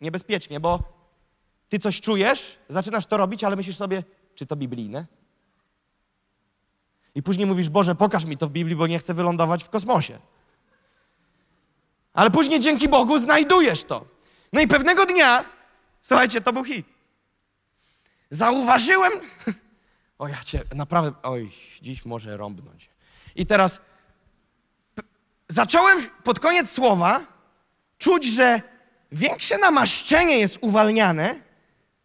S2: Niebezpiecznie, bo ty coś czujesz, zaczynasz to robić, ale myślisz sobie, czy to biblijne? I później mówisz, Boże, pokaż mi to w Biblii, bo nie chcę wylądować w kosmosie. Ale później dzięki Bogu znajdujesz to. No i pewnego dnia, słuchajcie, to był hit. Zauważyłem, o ja cię, naprawdę, oj, dziś może rąbnąć. I teraz zacząłem pod koniec słowa czuć, że większe namaszczenie jest uwalniane,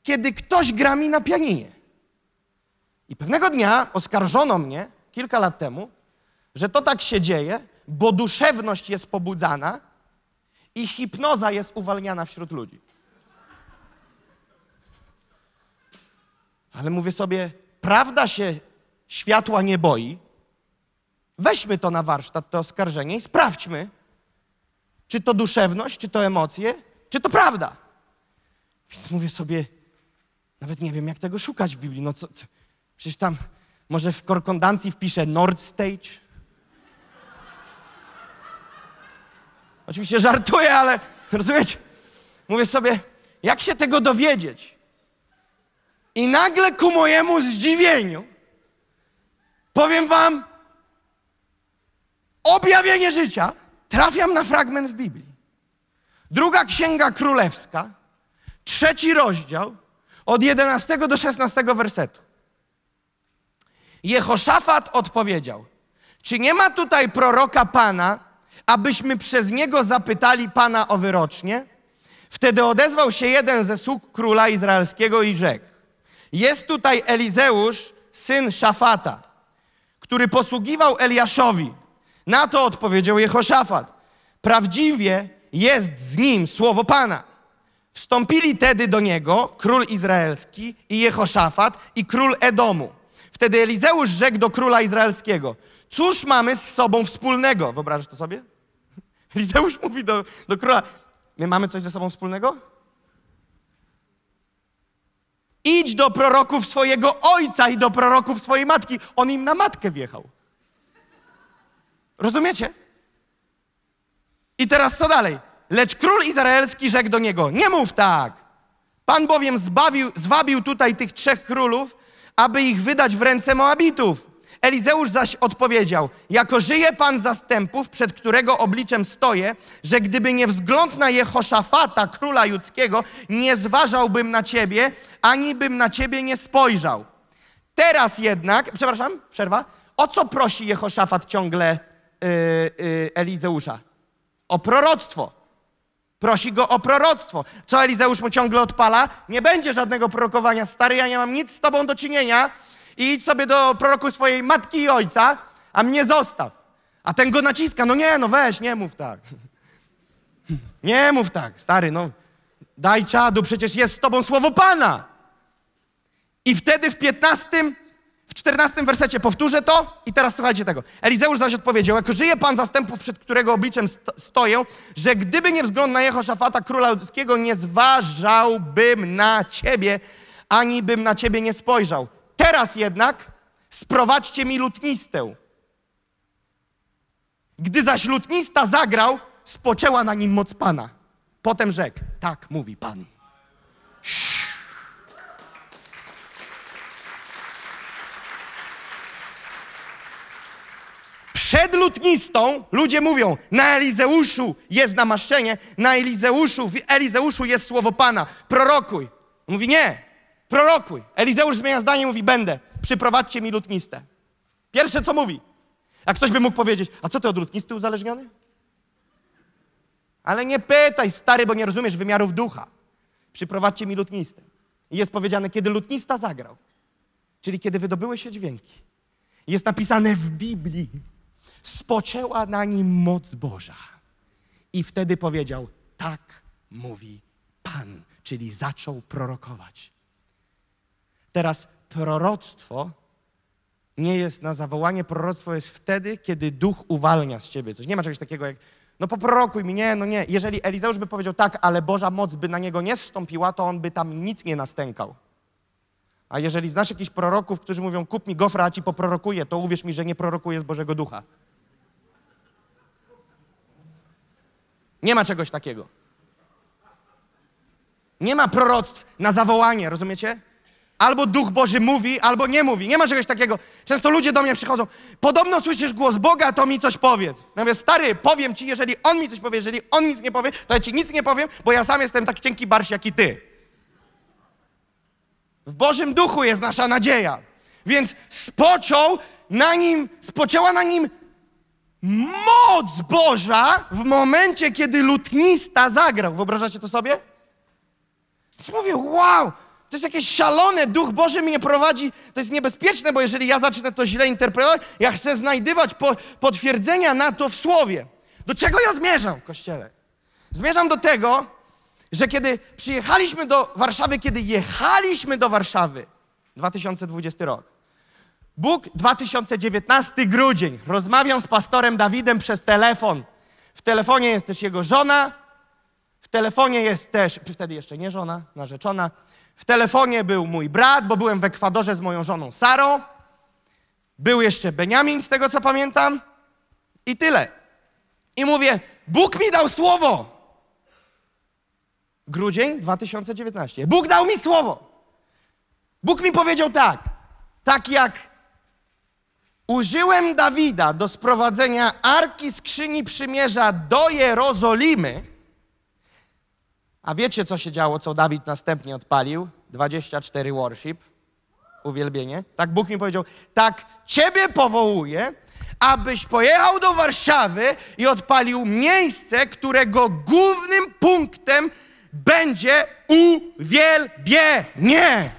S2: kiedy ktoś gra mi na pianinie. I pewnego dnia oskarżono mnie, kilka lat temu, że to tak się dzieje, bo duszewność jest pobudzana i hipnoza jest uwalniana wśród ludzi. Ale mówię sobie, prawda się światła nie boi. Weźmy to na warsztat, to oskarżenie i sprawdźmy, czy to duszewność, czy to emocje, czy to prawda. Więc mówię sobie, nawet nie wiem, jak tego szukać w Biblii. No co, co? Przecież tam może w korkondancji wpiszę Nord Stage. Oczywiście żartuję, ale rozumiecie? Mówię sobie, jak się tego dowiedzieć? I nagle ku mojemu zdziwieniu powiem wam objawienie życia. Trafiam na fragment w Biblii. Druga księga królewska, trzeci rozdział, od 11 do 16 wersetu. Jehoszafat odpowiedział: Czy nie ma tutaj proroka Pana, abyśmy przez niego zapytali Pana o wyrocznie? Wtedy odezwał się jeden ze sług króla izraelskiego i rzekł: Jest tutaj Elizeusz, syn Szafata, który posługiwał Eliaszowi. Na to odpowiedział Jehoszafat: Prawdziwie jest z nim słowo Pana. Wstąpili tedy do niego król izraelski i Jehoszafat i król Edomu. Wtedy Elizeusz rzekł do króla izraelskiego: Cóż mamy z sobą wspólnego? Wyobrażasz to sobie? Elizeusz mówi do, do króla: My mamy coś ze sobą wspólnego? Idź do proroków swojego ojca i do proroków swojej matki. On im na matkę wjechał. Rozumiecie? I teraz co dalej? Lecz król izraelski rzekł do niego: Nie mów tak. Pan bowiem zbawił, zwabił tutaj tych trzech królów, aby ich wydać w ręce Moabitów. Elizeusz zaś odpowiedział: Jako żyje pan zastępów, przed którego obliczem stoję, że gdyby nie wzgląd na Jehoszafata, króla judzkiego, nie zważałbym na ciebie, ani bym na ciebie nie spojrzał. Teraz jednak, przepraszam, przerwa. o co prosi Jehoszafat ciągle yy, yy, Elizeusza? O proroctwo. Prosi go o proroctwo. Co Elizeusz mu ciągle odpala? Nie będzie żadnego prorokowania. Stary, ja nie mam nic z tobą do czynienia i idź sobie do proroku swojej matki i ojca, a mnie zostaw. A ten go naciska. No nie, no weź, nie mów tak. Nie mów tak, stary, no. Daj czadu, przecież jest z tobą słowo Pana. I wtedy w 15, w 14 wersecie powtórzę to i teraz słuchajcie tego. Elizeusz zaś odpowiedział, jako żyje Pan zastępów, przed którego obliczem sto- stoję, że gdyby nie wzgląd na Jehoszafata, króla ludzkiego, nie zważałbym na ciebie, ani bym na ciebie nie spojrzał. Teraz jednak sprowadźcie mi lutnistę. Gdy zaś lutnista zagrał, spoczęła na nim moc Pana. Potem rzekł, tak mówi Pan. Przed lutnistą ludzie mówią, na Elizeuszu jest namaszczenie, na Elizeuszu, w Elizeuszu jest słowo Pana, prorokuj. Mówi, nie, prorokuj. Elizeusz zmienia zdanie, mówi, będę, przyprowadźcie mi lutnistę. Pierwsze co mówi, a ktoś by mógł powiedzieć, a co ty od lutnisty uzależniony? Ale nie pytaj, stary, bo nie rozumiesz wymiarów ducha. Przyprowadźcie mi lutnistę. I jest powiedziane, kiedy lutnista zagrał, czyli kiedy wydobyły się dźwięki. Jest napisane w Biblii, spoczęła na nim moc Boża. I wtedy powiedział, tak mówi Pan, czyli zaczął prorokować. Teraz proroctwo nie jest na zawołanie, proroctwo jest wtedy, kiedy duch uwalnia z ciebie coś. Nie ma czegoś takiego jak, no poprorokuj mi, nie, no nie. Jeżeli Elizeusz by powiedział tak, ale Boża moc by na niego nie zstąpiła, to on by tam nic nie nastękał. A jeżeli znasz jakichś proroków, którzy mówią, kup mi gofra, a ci poprorokuję, to uwierz mi, że nie prorokuje z Bożego Ducha. Nie ma czegoś takiego. Nie ma proroctw na zawołanie, rozumiecie? Albo Duch Boży mówi, albo nie mówi. Nie ma czegoś takiego. Często ludzie do mnie przychodzą. Podobno słyszysz głos Boga, to mi coś powiedz. Ja mówię, stary, powiem ci, jeżeli On mi coś powie, jeżeli On nic nie powie, to ja ci nic nie powiem, bo ja sam jestem tak cienki barsz jak i ty. W Bożym Duchu jest nasza nadzieja. Więc spoczął na nim, spoczęła na nim moc Boża w momencie, kiedy lutnista zagrał. Wyobrażacie to sobie? Więc mówię, wow, to jest jakieś szalone, Duch Boży mnie prowadzi, to jest niebezpieczne, bo jeżeli ja zacznę to źle interpretować, ja chcę znajdywać po, potwierdzenia na to w Słowie. Do czego ja zmierzam, Kościele? Zmierzam do tego, że kiedy przyjechaliśmy do Warszawy, kiedy jechaliśmy do Warszawy, 2020 rok, Bóg 2019 grudzień, rozmawiam z pastorem Dawidem przez telefon. W telefonie jest też jego żona, w telefonie jest też, wtedy jeszcze nie żona, narzeczona. W telefonie był mój brat, bo byłem w Ekwadorze z moją żoną Sarą. Był jeszcze Beniamin, z tego co pamiętam. I tyle. I mówię, Bóg mi dał słowo. Grudzień 2019. Bóg dał mi słowo. Bóg mi powiedział tak. Tak jak użyłem Dawida do sprowadzenia Arki Skrzyni Przymierza do Jerozolimy, a wiecie, co się działo, co Dawid następnie odpalił? 24 worship, uwielbienie. Tak Bóg mi powiedział, tak Ciebie powołuję, abyś pojechał do Warszawy i odpalił miejsce, którego głównym punktem będzie uwielbienie.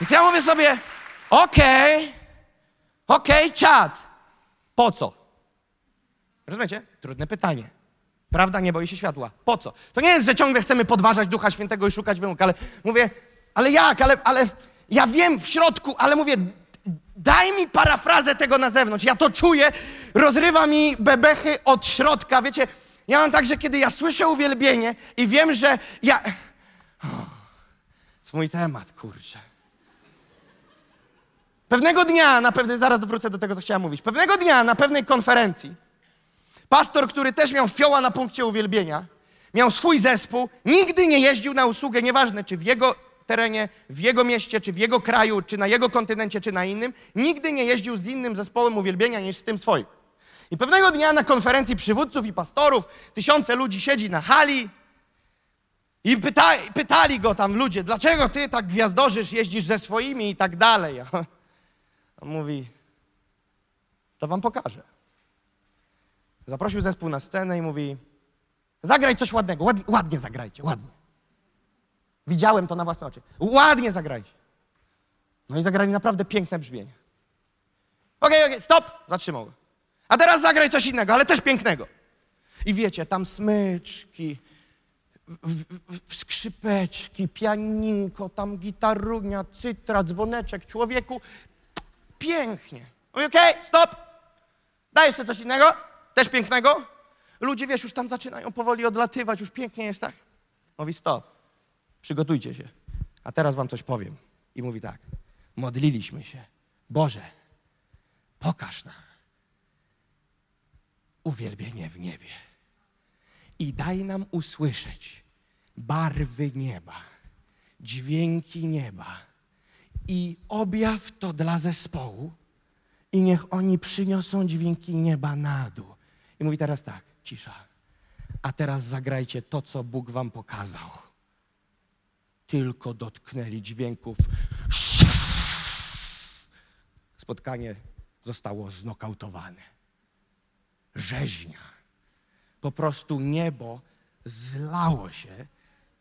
S2: Więc ja mówię sobie, okej, okej, czad. Po co? Rozumiecie? Trudne pytanie. Prawda nie boi się światła. Po co? To nie jest, że ciągle chcemy podważać Ducha Świętego i szukać wymóg, ale mówię, ale jak, ale, ale ja wiem w środku, ale mówię, daj mi parafrazę tego na zewnątrz. Ja to czuję, rozrywa mi bebechy od środka. Wiecie, ja mam tak, że kiedy ja słyszę uwielbienie i wiem, że ja... To jest mój temat, kurczę. Pewnego dnia, na pewnej, zaraz wrócę do tego, co chciałem mówić. Pewnego dnia na pewnej konferencji pastor, który też miał fioła na punkcie uwielbienia, miał swój zespół, nigdy nie jeździł na usługę, nieważne czy w jego terenie, w jego mieście, czy w jego kraju, czy na jego kontynencie, czy na innym, nigdy nie jeździł z innym zespołem uwielbienia niż z tym swoim. I pewnego dnia na konferencji przywódców i pastorów tysiące ludzi siedzi na hali I pyta, pytali go tam ludzie, dlaczego ty tak gwiazdorzysz, jeździsz ze swoimi i tak dalej. On mówi, to wam pokażę. Zaprosił zespół na scenę i mówi, zagraj coś ładnego, ład, ładnie zagrajcie, ładnie. Widziałem to na własne oczy. Ładnie zagrajcie. No i zagrali naprawdę piękne brzmienie. Okej, okej, stop! Zatrzymał. A teraz zagraj coś innego, ale też pięknego. I wiecie, tam smyczki, w, w, w skrzypeczki, pianinko, tam gitarunia, cytra, dzwoneczek, człowieku. Pięknie. Okej, okay, stop! Daj jeszcze coś innego, też pięknego. Ludzie, wiesz, już tam zaczynają powoli odlatywać, już pięknie jest, tak? Mówi stop, przygotujcie się. A teraz wam coś powiem. I mówi tak, modliliśmy się. Boże, pokaż nam uwielbienie w niebie i daj nam usłyszeć barwy nieba, dźwięki nieba i objaw to dla zespołu i niech oni przyniosą dźwięki nieba na dół. I mówi teraz tak, cisza. A teraz zagrajcie to, co Bóg wam pokazał. Tylko dotknęli dźwięków. Spotkanie zostało znokautowane. Rzeźnia po prostu niebo zlało się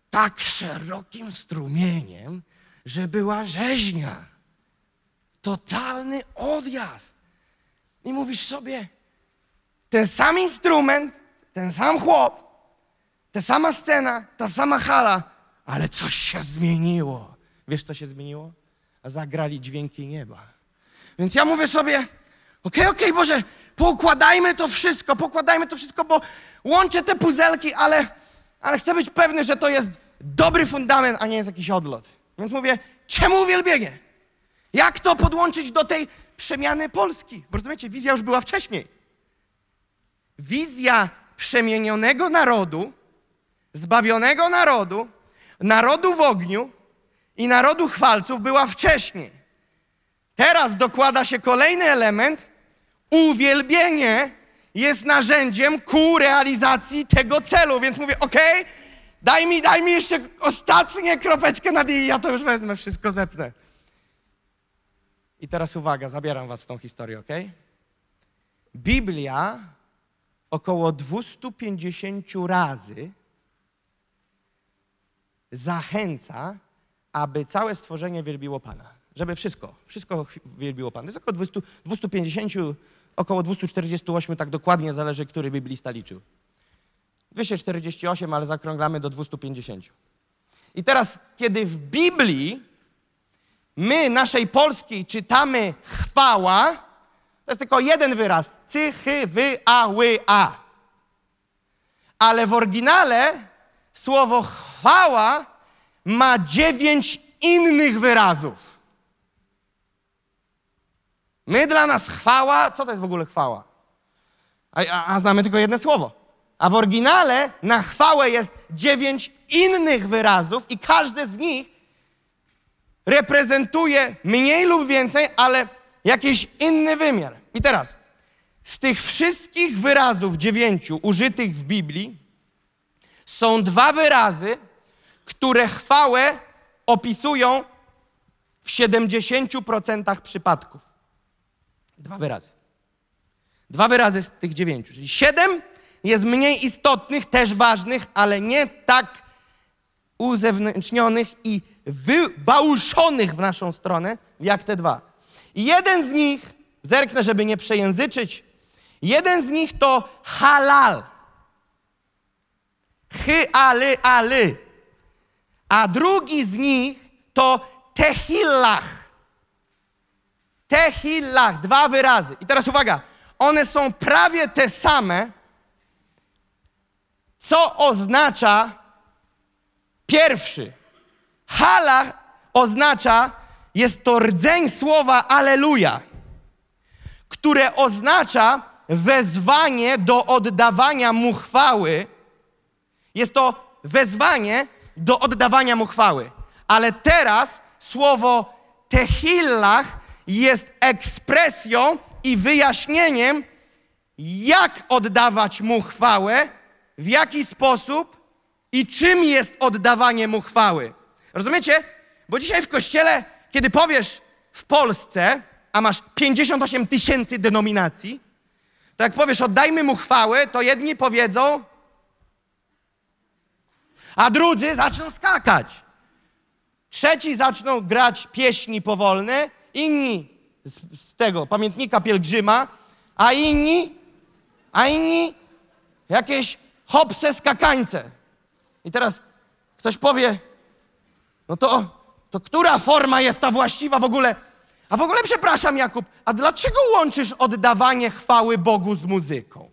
S2: tak szerokim strumieniem, że była rzeźnia. Totalny odjazd. I mówisz sobie, ten sam instrument, ten sam chłop, ta sama scena, ta sama hala, ale coś się zmieniło. Wiesz, co się zmieniło? Zagrali dźwięki nieba. Więc ja mówię sobie, okej, okay, okej, okay, Boże, Poukładajmy to wszystko, pokładajmy to wszystko, bo łączę te puzelki, ale, ale chcę być pewny, że to jest dobry fundament, a nie jest jakiś odlot. Więc mówię, czemu uwielbienie? Jak to podłączyć do tej przemiany Polski? Bo rozumiecie, wizja już była wcześniej. Wizja przemienionego narodu, zbawionego narodu, narodu w ogniu i narodu chwalców była wcześniej. Teraz dokłada się kolejny element, Uwielbienie jest narzędziem ku realizacji tego celu, więc mówię, ok, daj mi, daj mi jeszcze ostatnie kropeczkę nad i ja to już wezmę, wszystko zepnę. I teraz uwaga, zabieram was w tą historię, ok? Biblia około 250 razy zachęca, aby całe stworzenie wielbiło Pana. Żeby wszystko, wszystko wielbiło Pana. Jest około 200, 250 około 248, tak dokładnie zależy, który biblista liczył. 248, ale zakrąglamy do 250. I teraz, kiedy w Biblii my, naszej polskiej, czytamy chwała, to jest tylko jeden wyraz. Cychy, wy, a, ły, a. Ale w oryginale słowo chwała ma dziewięć innych wyrazów. My dla nas chwała, co to jest w ogóle chwała? A, a, a znamy tylko jedno słowo. A w oryginale na chwałę jest dziewięć innych wyrazów i każdy z nich reprezentuje mniej lub więcej, ale jakiś inny wymiar. I teraz, z tych wszystkich wyrazów dziewięciu użytych w Biblii są dwa wyrazy, które chwałę opisują w 70% przypadków. Dwa wyrazy. Dwa wyrazy z tych dziewięciu. Czyli siedem jest mniej istotnych, też ważnych, ale nie tak uzewnętrznionych i wybałuszonych w naszą stronę, jak te dwa. I jeden z nich, zerknę, żeby nie przejęzyczyć, jeden z nich to halal. Hy, aly, aly. A drugi z nich to tehillach. Tehillah, dwa wyrazy. I teraz uwaga, one są prawie te same, co oznacza pierwszy. Halach oznacza, jest to rdzeń słowa Aleluja, które oznacza wezwanie do oddawania mu chwały. Jest to wezwanie do oddawania mu chwały. Ale teraz słowo tehillach jest ekspresją i wyjaśnieniem, jak oddawać mu chwałę, w jaki sposób i czym jest oddawanie mu chwały. Rozumiecie? Bo dzisiaj w kościele, kiedy powiesz w Polsce, a masz 58 tysięcy denominacji, to jak powiesz oddajmy mu chwałę, to jedni powiedzą, a drudzy zaczną skakać. Trzeci zaczną grać pieśni powolne, inni z, z tego pamiętnika pielgrzyma, a inni, a inni jakieś hopse skakańce. I teraz ktoś powie, no to, to która forma jest ta właściwa w ogóle? A w ogóle przepraszam, Jakub, a dlaczego łączysz oddawanie chwały Bogu z muzyką?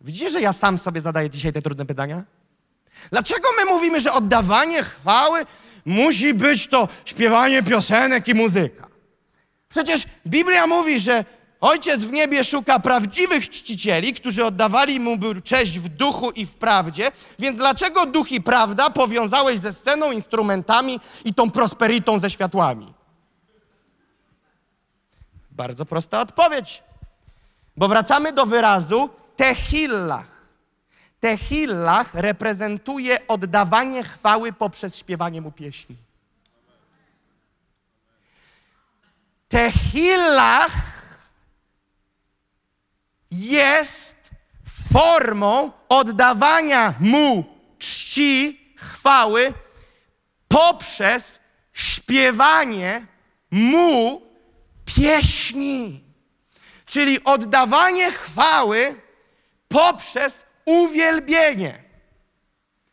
S2: Widzicie, że ja sam sobie zadaję dzisiaj te trudne pytania? Dlaczego my mówimy, że oddawanie chwały musi być to śpiewanie piosenek i muzyka? Przecież Biblia mówi, że Ojciec w niebie szuka prawdziwych czcicieli, którzy oddawali mu cześć w duchu i w prawdzie. Więc dlaczego duch i prawda powiązałeś ze sceną, instrumentami i tą prosperitą ze światłami? Bardzo prosta odpowiedź. Bo wracamy do wyrazu tehillach. Tehillach reprezentuje oddawanie chwały poprzez śpiewanie mu pieśni. Tehillach jest formą oddawania mu czci, chwały poprzez śpiewanie mu pieśni. Czyli oddawanie chwały poprzez uwielbienie,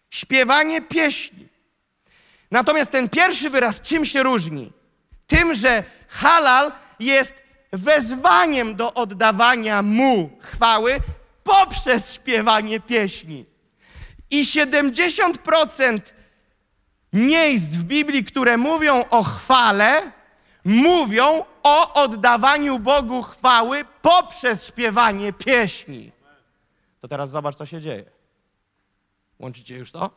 S2: śpiewanie pieśni. Natomiast ten pierwszy wyraz czym się różni? Tym, że halal jest wezwaniem do oddawania mu chwały poprzez śpiewanie pieśni. I 70% miejsc w Biblii, które mówią o chwale, mówią o oddawaniu Bogu chwały poprzez śpiewanie pieśni. To teraz zobacz, co się dzieje. Łączycie już to?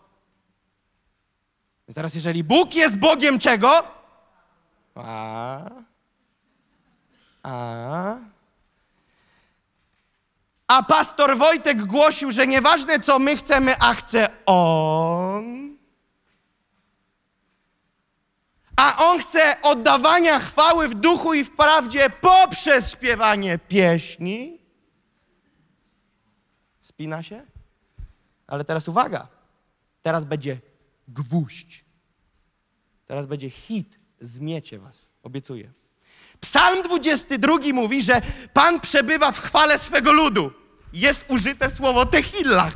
S2: Więc teraz, jeżeli Bóg jest Bogiem czego? A, a. A pastor Wojtek głosił, że nieważne co my chcemy, a chce on. A on chce oddawania chwały w duchu i w prawdzie poprzez śpiewanie pieśni. Spina się? Ale teraz uwaga. Teraz będzie gwóźdź. Teraz będzie hit. Zmiecie was. Obiecuję. Psalm 22 mówi, że Pan przebywa w chwale swego ludu. Jest użyte słowo tehillach.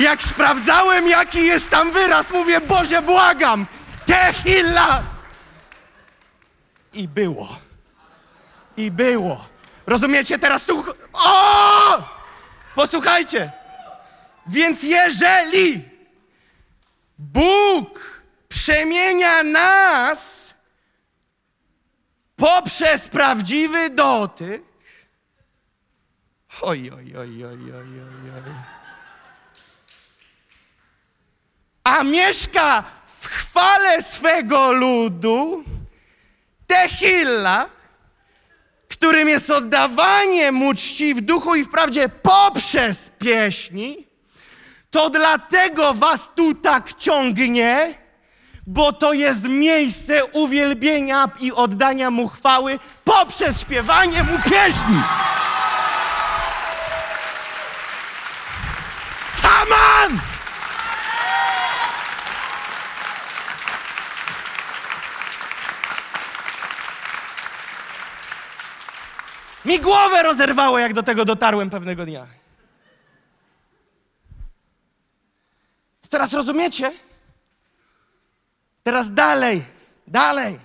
S2: Jak sprawdzałem, jaki jest tam wyraz, mówię, Boże, błagam, tehillach. I było. I było. Rozumiecie? Teraz słuch... O! Posłuchajcie. Więc jeżeli Bóg przemienia nas poprzez prawdziwy dotyk. Oj, oj, oj, oj, oj, oj, oj. A mieszka w chwale swego ludu, Tehilla, którym jest oddawanie mu czci w duchu i w prawdzie poprzez pieśni, to dlatego was tu tak ciągnie, bo to jest miejsce uwielbienia i oddania mu chwały poprzez śpiewanie mu pieśni. On! Mi głowę rozerwało, jak do tego dotarłem pewnego dnia. Teraz rozumiecie? Teraz dalej, dalej.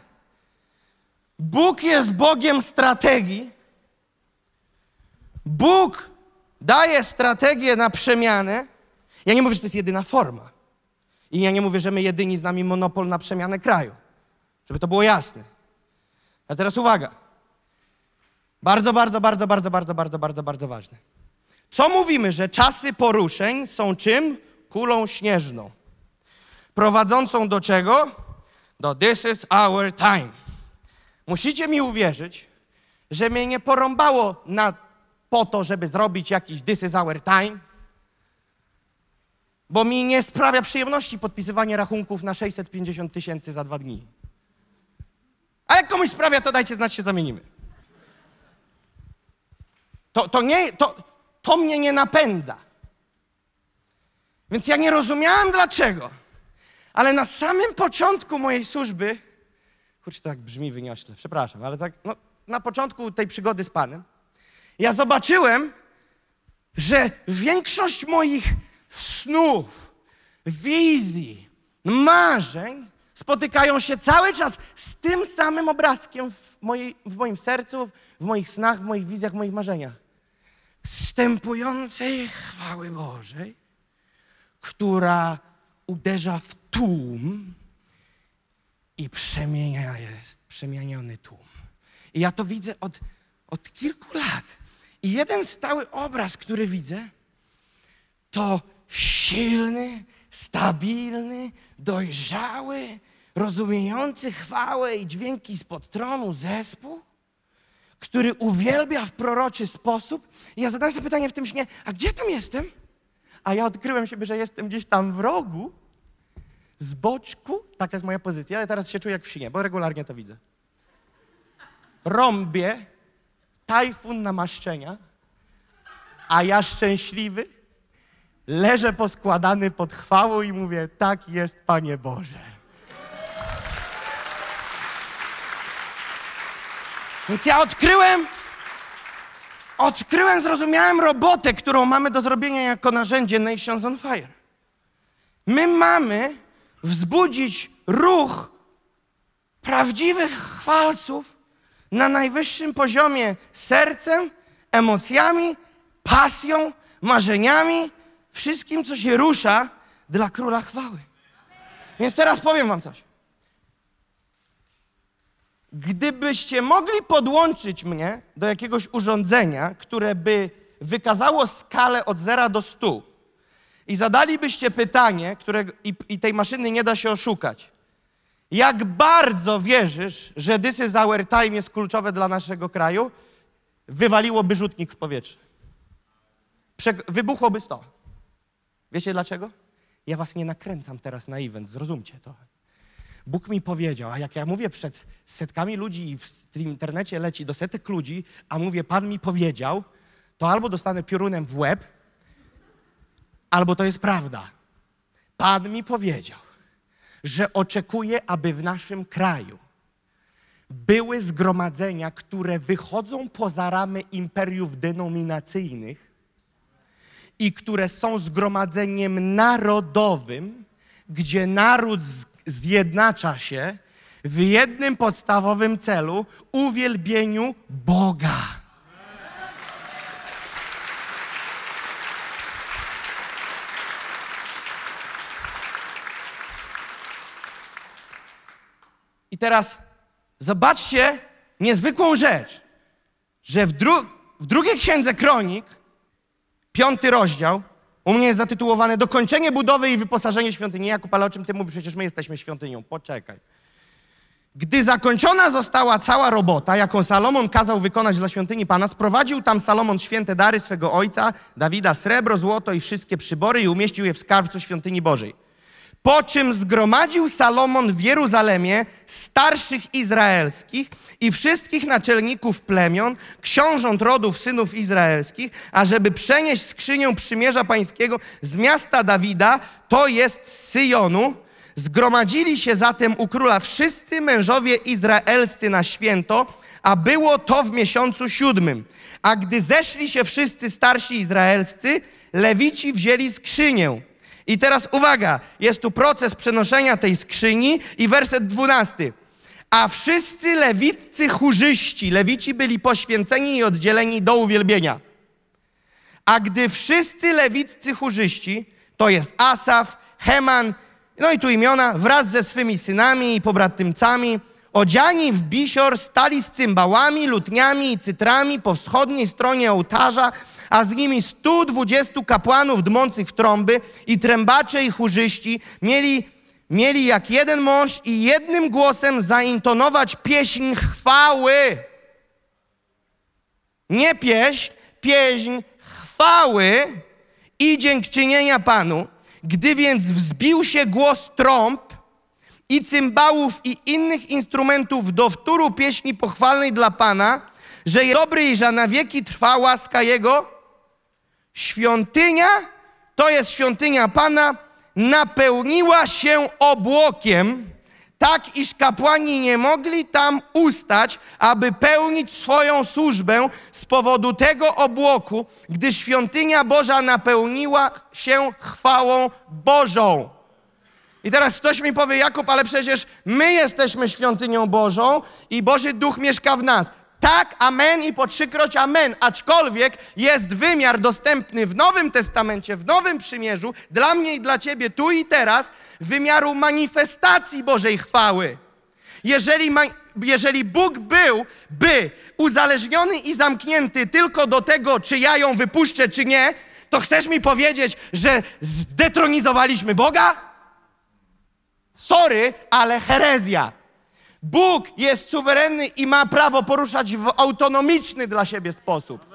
S2: Bóg jest Bogiem strategii. Bóg daje strategię na przemianę. Ja nie mówię, że to jest jedyna forma. I ja nie mówię, że my jedyni znamy monopol na przemianę kraju. Żeby to było jasne. A teraz uwaga. Bardzo, bardzo, bardzo, bardzo, bardzo, bardzo, bardzo, bardzo ważne. Co mówimy, że czasy poruszeń są czym? Kulą śnieżną, prowadzącą do czego? Do this is our time. Musicie mi uwierzyć, że mnie nie porąbało na, po to, żeby zrobić jakiś this is our time, bo mi nie sprawia przyjemności podpisywanie rachunków na 650 tysięcy za dwa dni. A jak komuś sprawia, to dajcie znać, się zamienimy. To, to, nie, to, to mnie nie napędza. Więc ja nie rozumiałem dlaczego. Ale na samym początku mojej służby, kurczę, tak brzmi wyniośle, przepraszam, ale tak, no, na początku tej przygody z Panem, ja zobaczyłem, że większość moich snów, wizji, marzeń spotykają się cały czas z tym samym obrazkiem w, mojej, w moim sercu, w moich snach, w moich wizjach, w moich marzeniach. Stępującej chwały Bożej, która uderza w tłum i przemienia jest, przemieniony tłum. I ja to widzę od, od kilku lat. I jeden stały obraz, który widzę, to silny, stabilny, dojrzały, rozumiejący chwałę i dźwięki spod tronu zespół, który uwielbia w proroczy sposób. I ja zadaję sobie pytanie w tym śnie, a gdzie tam jestem? A ja odkryłem siebie, że jestem gdzieś tam w rogu, z boczku, taka jest moja pozycja, ale teraz się czuję jak w śnie, bo regularnie to widzę. Rąbię, tajfun namaszczenia, a ja szczęśliwy leżę poskładany pod chwałą i mówię, tak jest, Panie Boże. Więc ja odkryłem, odkryłem, zrozumiałem robotę, którą mamy do zrobienia jako narzędzie Nations on Fire. My mamy wzbudzić ruch prawdziwych chwalców na najwyższym poziomie sercem, emocjami, pasją, marzeniami, wszystkim, co się rusza dla króla chwały. Więc teraz powiem Wam coś. Gdybyście mogli podłączyć mnie do jakiegoś urządzenia, które by wykazało skalę od 0 do 100 i zadalibyście pytanie, które, i, i tej maszyny nie da się oszukać, jak bardzo wierzysz, że this is our time jest kluczowe dla naszego kraju, wywaliłoby rzutnik w powietrze. Prze- wybuchłoby 100. Wiecie dlaczego? Ja was nie nakręcam teraz na event, zrozumcie to. Bóg mi powiedział, a jak ja mówię przed setkami ludzi i w internecie leci do setek ludzi, a mówię, Pan mi powiedział, to albo dostanę piorunem w łeb, albo to jest prawda. Pan mi powiedział, że oczekuje, aby w naszym kraju były zgromadzenia, które wychodzą poza ramy imperiów denominacyjnych i które są zgromadzeniem narodowym, gdzie naród z- zjednacza się w jednym podstawowym celu uwielbieniu Boga. I teraz zobaczcie niezwykłą rzecz, że w, dru- w drugiej księdze kronik, piąty rozdział, u mnie jest zatytułowany Dokończenie budowy i wyposażenie świątyni. Jakub, ale o czym ty mówisz? Przecież my jesteśmy świątynią. Poczekaj. Gdy zakończona została cała robota, jaką Salomon kazał wykonać dla świątyni Pana, sprowadził tam Salomon święte dary swego ojca, Dawida, srebro, złoto i wszystkie przybory i umieścił je w skarbcu świątyni Bożej. Po czym zgromadził Salomon w Jeruzalemie starszych izraelskich i wszystkich naczelników plemion, książąt rodów synów izraelskich, ażeby przenieść skrzynię przymierza pańskiego z miasta Dawida, to jest z Syjonu. Zgromadzili się zatem u króla wszyscy mężowie izraelscy na święto, a było to w miesiącu siódmym. A gdy zeszli się wszyscy starsi izraelscy, lewici wzięli skrzynię. I teraz uwaga, jest tu proces przenoszenia tej skrzyni i werset dwunasty. A wszyscy lewiccy chórzyści, lewici byli poświęceni i oddzieleni do uwielbienia. A gdy wszyscy lewiccy chórzyści, to jest Asaf, Heman, no i tu imiona, wraz ze swymi synami i pobratymcami, odziani w bisior, stali z cymbałami, lutniami i cytrami po wschodniej stronie ołtarza, a z nimi 120 kapłanów dmących w trąby i trębacze i chórzyści mieli, mieli jak jeden mąż i jednym głosem zaintonować pieśń chwały. Nie pieśń, pieśń chwały i dziękczynienia Panu. Gdy więc wzbił się głos trąb i cymbałów i innych instrumentów do wtóru pieśni pochwalnej dla Pana, że jest dobry i że na wieki trwa łaska Jego, świątynia, to jest świątynia Pana, napełniła się obłokiem, tak iż kapłani nie mogli tam ustać, aby pełnić swoją służbę z powodu tego obłoku, gdy świątynia Boża napełniła się chwałą Bożą. I teraz ktoś mi powie, Jakub, ale przecież my jesteśmy świątynią Bożą i Boży Duch mieszka w nas. Tak, amen i po trzykroć amen. Aczkolwiek jest wymiar dostępny w Nowym Testamencie, w Nowym Przymierzu, dla mnie i dla ciebie tu i teraz, wymiaru manifestacji Bożej chwały. Jeżeli, ma, jeżeli Bóg był, by uzależniony i zamknięty tylko do tego, czy ja ją wypuszczę, czy nie, to chcesz mi powiedzieć, że zdetronizowaliśmy Boga? Sorry, ale herezja. Bóg jest suwerenny i ma prawo poruszać w autonomiczny dla siebie sposób.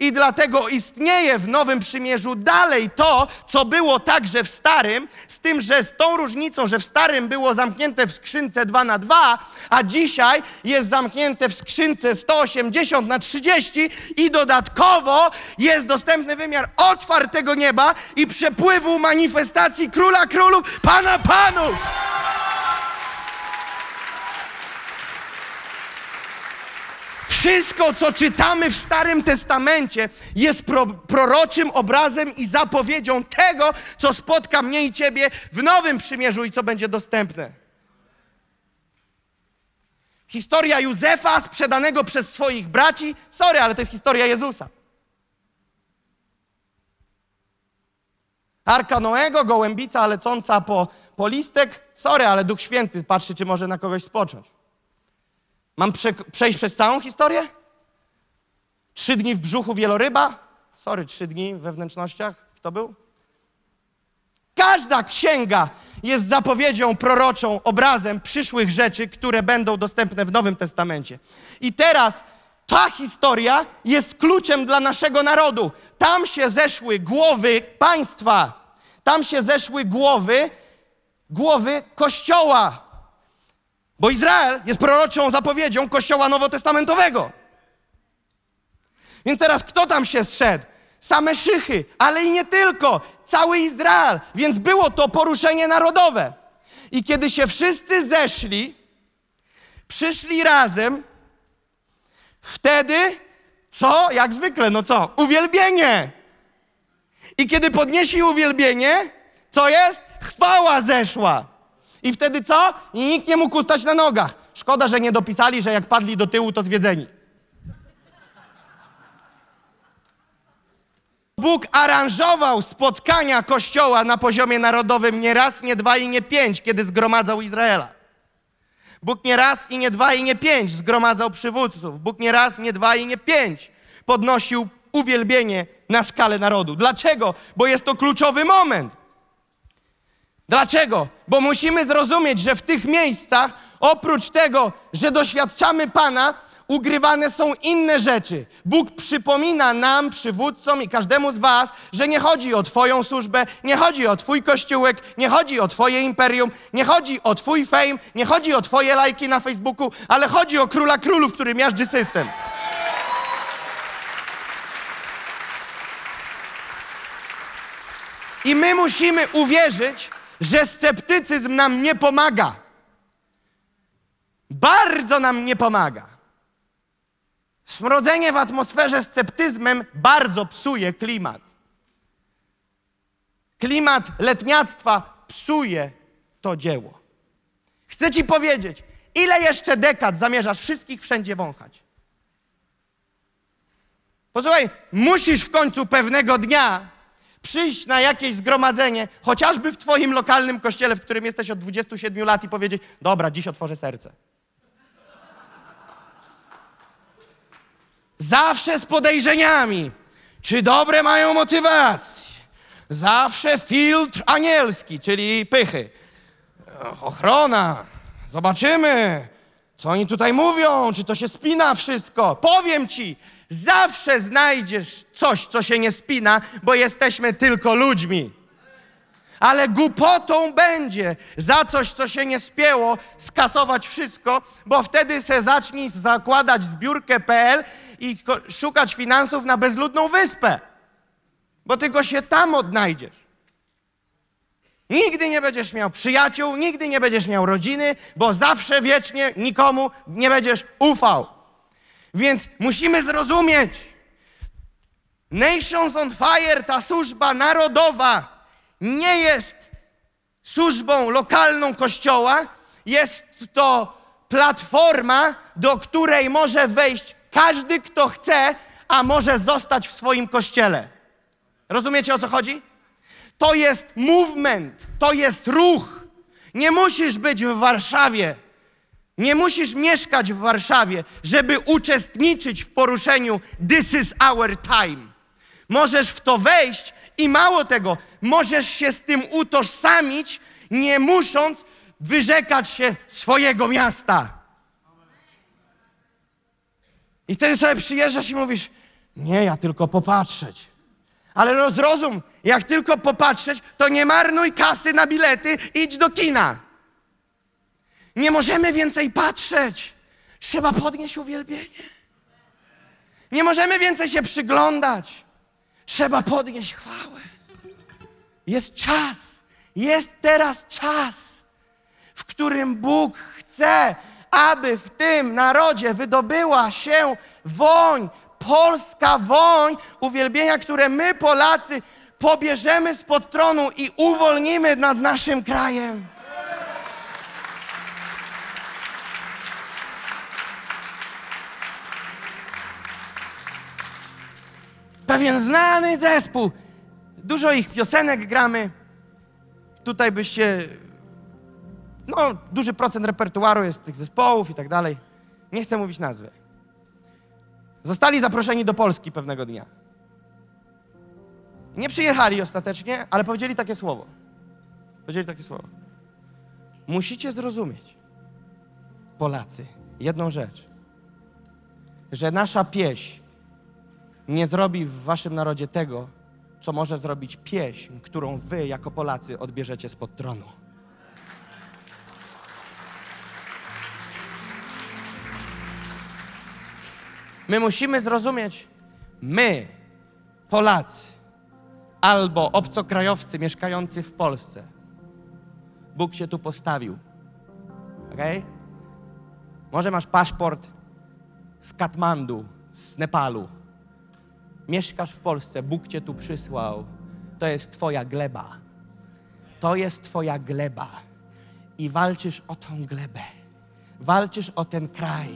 S2: I dlatego istnieje w Nowym Przymierzu dalej to, co było także w Starym, z tym, że z tą różnicą, że w Starym było zamknięte w skrzynce 2 na 2, a dzisiaj jest zamknięte w skrzynce 180 na 30 i dodatkowo jest dostępny wymiar otwartego nieba i przepływu manifestacji Króla Królów, Pana Panów. Wszystko, co czytamy w Starym Testamencie, jest pro, proroczym obrazem i zapowiedzią tego, co spotka mnie i ciebie w Nowym Przymierzu i co będzie dostępne. Historia Józefa sprzedanego przez swoich braci. Sorry, ale to jest historia Jezusa. Arka Noego, gołębica lecąca po, po listek. Sorry, ale Duch Święty patrzy, czy może na kogoś spocząć. Mam prze, przejść przez całą historię? Trzy dni w brzuchu wieloryba? Sorry, trzy dni we wnętrznościach. Kto był? Każda księga jest zapowiedzią proroczą, obrazem przyszłych rzeczy, które będą dostępne w Nowym Testamencie. I teraz ta historia jest kluczem dla naszego narodu. Tam się zeszły głowy państwa. Tam się zeszły głowy, głowy kościoła. Bo Izrael jest proroczą zapowiedzią Kościoła Nowotestamentowego. Więc teraz kto tam się zszedł? Same szychy, ale i nie tylko. Cały Izrael. Więc było to poruszenie narodowe. I kiedy się wszyscy zeszli, przyszli razem, wtedy co? Jak zwykle, no co? Uwielbienie. I kiedy podnieśli uwielbienie, co jest? Chwała zeszła. I wtedy co? I nikt nie mógł ustać na nogach. Szkoda, że nie dopisali, że jak padli do tyłu, to zwiedzeni. Bóg aranżował spotkania Kościoła na poziomie narodowym nie raz, nie dwa i nie pięć, kiedy zgromadzał Izraela. Bóg nie raz i nie dwa i nie pięć zgromadzał przywódców. Bóg nie raz, nie dwa i nie pięć podnosił uwielbienie na skalę narodu. Dlaczego? Bo jest to kluczowy moment. Dlaczego? Bo musimy zrozumieć, że w tych miejscach, oprócz tego, że doświadczamy Pana, ugrywane są inne rzeczy. Bóg przypomina nam, przywódcom i każdemu z Was, że nie chodzi o Twoją służbę, nie chodzi o Twój kościółek, nie chodzi o Twoje imperium, nie chodzi o Twój fame, nie chodzi o Twoje lajki na Facebooku, ale chodzi o króla królów, który miażdży system. I my musimy uwierzyć, że sceptycyzm nam nie pomaga. Bardzo nam nie pomaga. Smrodzenie w atmosferze sceptyzmem bardzo psuje klimat. Klimat letniactwa psuje to dzieło. Chcę ci powiedzieć, ile jeszcze dekad zamierzasz wszystkich wszędzie wąchać? Posłuchaj, musisz w końcu pewnego dnia przyjść na jakieś zgromadzenie, chociażby w Twoim lokalnym kościele, w którym jesteś od 27 lat i powiedzieć: Dobra, dziś otworzę serce. Zawsze z podejrzeniami, czy dobre mają motywacje. Zawsze filtr anielski, czyli pychy. Ochrona. Zobaczymy, co oni tutaj mówią, czy to się spina wszystko. Powiem ci, Zawsze znajdziesz coś, co się nie spina, bo jesteśmy tylko ludźmi. Ale głupotą będzie za coś, co się nie spięło, skasować wszystko, bo wtedy se zacznij zakładać zbiórkę.pl i szukać finansów na bezludną wyspę. Bo tylko się tam odnajdziesz. Nigdy nie będziesz miał przyjaciół, nigdy nie będziesz miał rodziny, bo zawsze wiecznie nikomu nie będziesz ufał. Więc musimy zrozumieć, Nations on Fire, ta służba narodowa, nie jest służbą lokalną kościoła, jest to platforma, do której może wejść każdy, kto chce, a może zostać w swoim kościele. Rozumiecie o co chodzi? To jest movement, to jest ruch. Nie musisz być w Warszawie, nie musisz mieszkać w Warszawie, żeby uczestniczyć w poruszeniu This is our time. Możesz w to wejść i mało tego, możesz się z tym utożsamić, nie musząc wyrzekać się swojego miasta. I wtedy sobie przyjeżdżasz i mówisz: Nie, ja tylko popatrzeć. Ale rozrozum, jak tylko popatrzeć, to nie marnuj kasy na bilety, idź do kina. Nie możemy więcej patrzeć. Trzeba podnieść uwielbienie. Nie możemy więcej się przyglądać. Trzeba podnieść chwałę. Jest czas. Jest teraz czas, w którym Bóg chce, aby w tym narodzie wydobyła się woń, polska woń uwielbienia, które my, Polacy, pobierzemy spod tronu i uwolnimy nad naszym krajem. Pewien znany zespół. Dużo ich piosenek gramy. Tutaj byście. No, duży procent repertuaru jest tych zespołów i tak dalej. Nie chcę mówić nazwy. Zostali zaproszeni do Polski pewnego dnia. Nie przyjechali ostatecznie, ale powiedzieli takie słowo. Powiedzieli takie słowo. Musicie zrozumieć, Polacy, jedną rzecz, że nasza pieśń nie zrobi w waszym narodzie tego, co może zrobić pieśń, którą wy jako Polacy odbierzecie spod tronu. My musimy zrozumieć, my, Polacy, albo obcokrajowcy mieszkający w Polsce, Bóg się tu postawił. Ok? Może masz paszport z Katmandu, z Nepalu. Mieszkasz w Polsce, Bóg cię tu przysłał. To jest Twoja gleba. To jest Twoja gleba. I walczysz o tą glebę. Walczysz o ten kraj.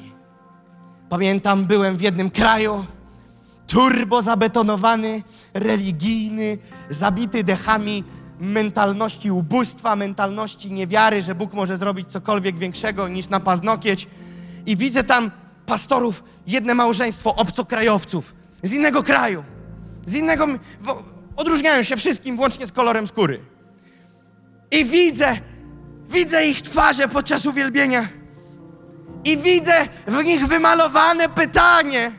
S2: Pamiętam, byłem w jednym kraju, turbo zabetonowany, religijny, zabity dechami mentalności ubóstwa, mentalności niewiary, że Bóg może zrobić cokolwiek większego niż na paznokieć. I widzę tam pastorów, jedne małżeństwo obcokrajowców z innego kraju, z innego. Odróżniają się wszystkim, włącznie z kolorem skóry. I widzę, widzę ich twarze podczas uwielbienia. I widzę w nich wymalowane pytanie: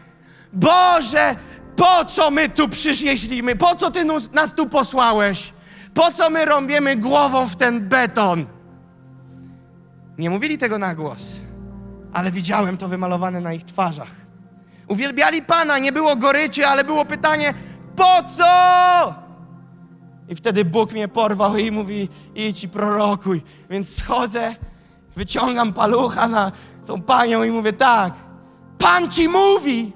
S2: Boże, po co my tu przyszliśmy? Po co Ty nas tu posłałeś? Po co my rąbiemy głową w ten beton? Nie mówili tego na głos, ale widziałem to wymalowane na ich twarzach. Uwielbiali Pana, nie było goryczy, ale było pytanie: Po co? I wtedy Bóg mnie porwał i mówi: idź i prorokuj. Więc schodzę, wyciągam palucha na tą panią i mówię: tak, Pan ci mówi,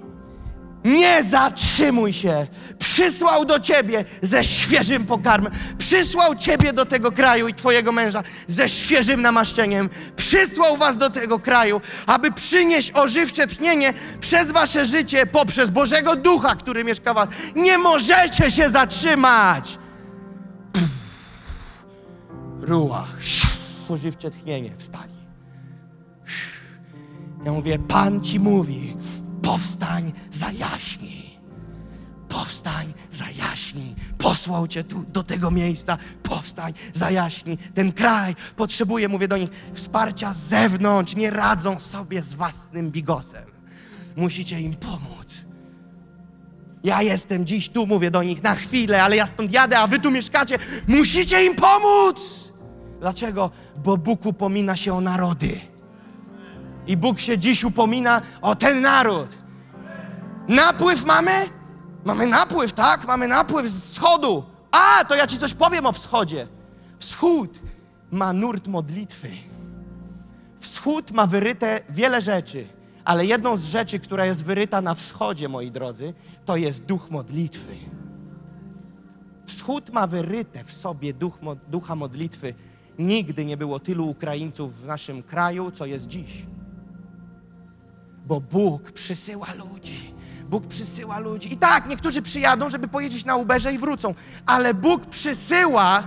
S2: nie zatrzymuj się. Przysłał do ciebie ze świeżym pokarmem. Przysłał ciebie do tego kraju i twojego męża ze świeżym namaszczeniem. Przysłał was do tego kraju, aby przynieść ożywcze tchnienie przez wasze życie poprzez Bożego Ducha, który mieszka w was. Nie możecie się zatrzymać. Ruach, ożywcze tchnienie, wstali. Ja mówię, Pan ci mówi, powstań, zajaśnij. Powstań, zajaśnij. Posłał cię tu do tego miejsca. Powstań, zajaśnij. Ten kraj potrzebuje, mówię do nich, wsparcia z zewnątrz. Nie radzą sobie z własnym bigosem. Musicie im pomóc. Ja jestem dziś tu, mówię do nich, na chwilę, ale ja stąd jadę, a wy tu mieszkacie. Musicie im pomóc! Dlaczego? Bo Bóg upomina się o narody. I Bóg się dziś upomina o ten naród. Napływ mamy? Mamy napływ, tak? Mamy napływ z wschodu. A, to ja ci coś powiem o wschodzie. Wschód ma nurt modlitwy. Wschód ma wyryte wiele rzeczy, ale jedną z rzeczy, która jest wyryta na wschodzie, moi drodzy, to jest duch modlitwy. Wschód ma wyryte w sobie duch, ducha modlitwy. Nigdy nie było tylu Ukraińców w naszym kraju, co jest dziś. Bo Bóg przysyła ludzi. Bóg przysyła ludzi. I tak, niektórzy przyjadą, żeby pojeździć na Uberze i wrócą, ale Bóg przysyła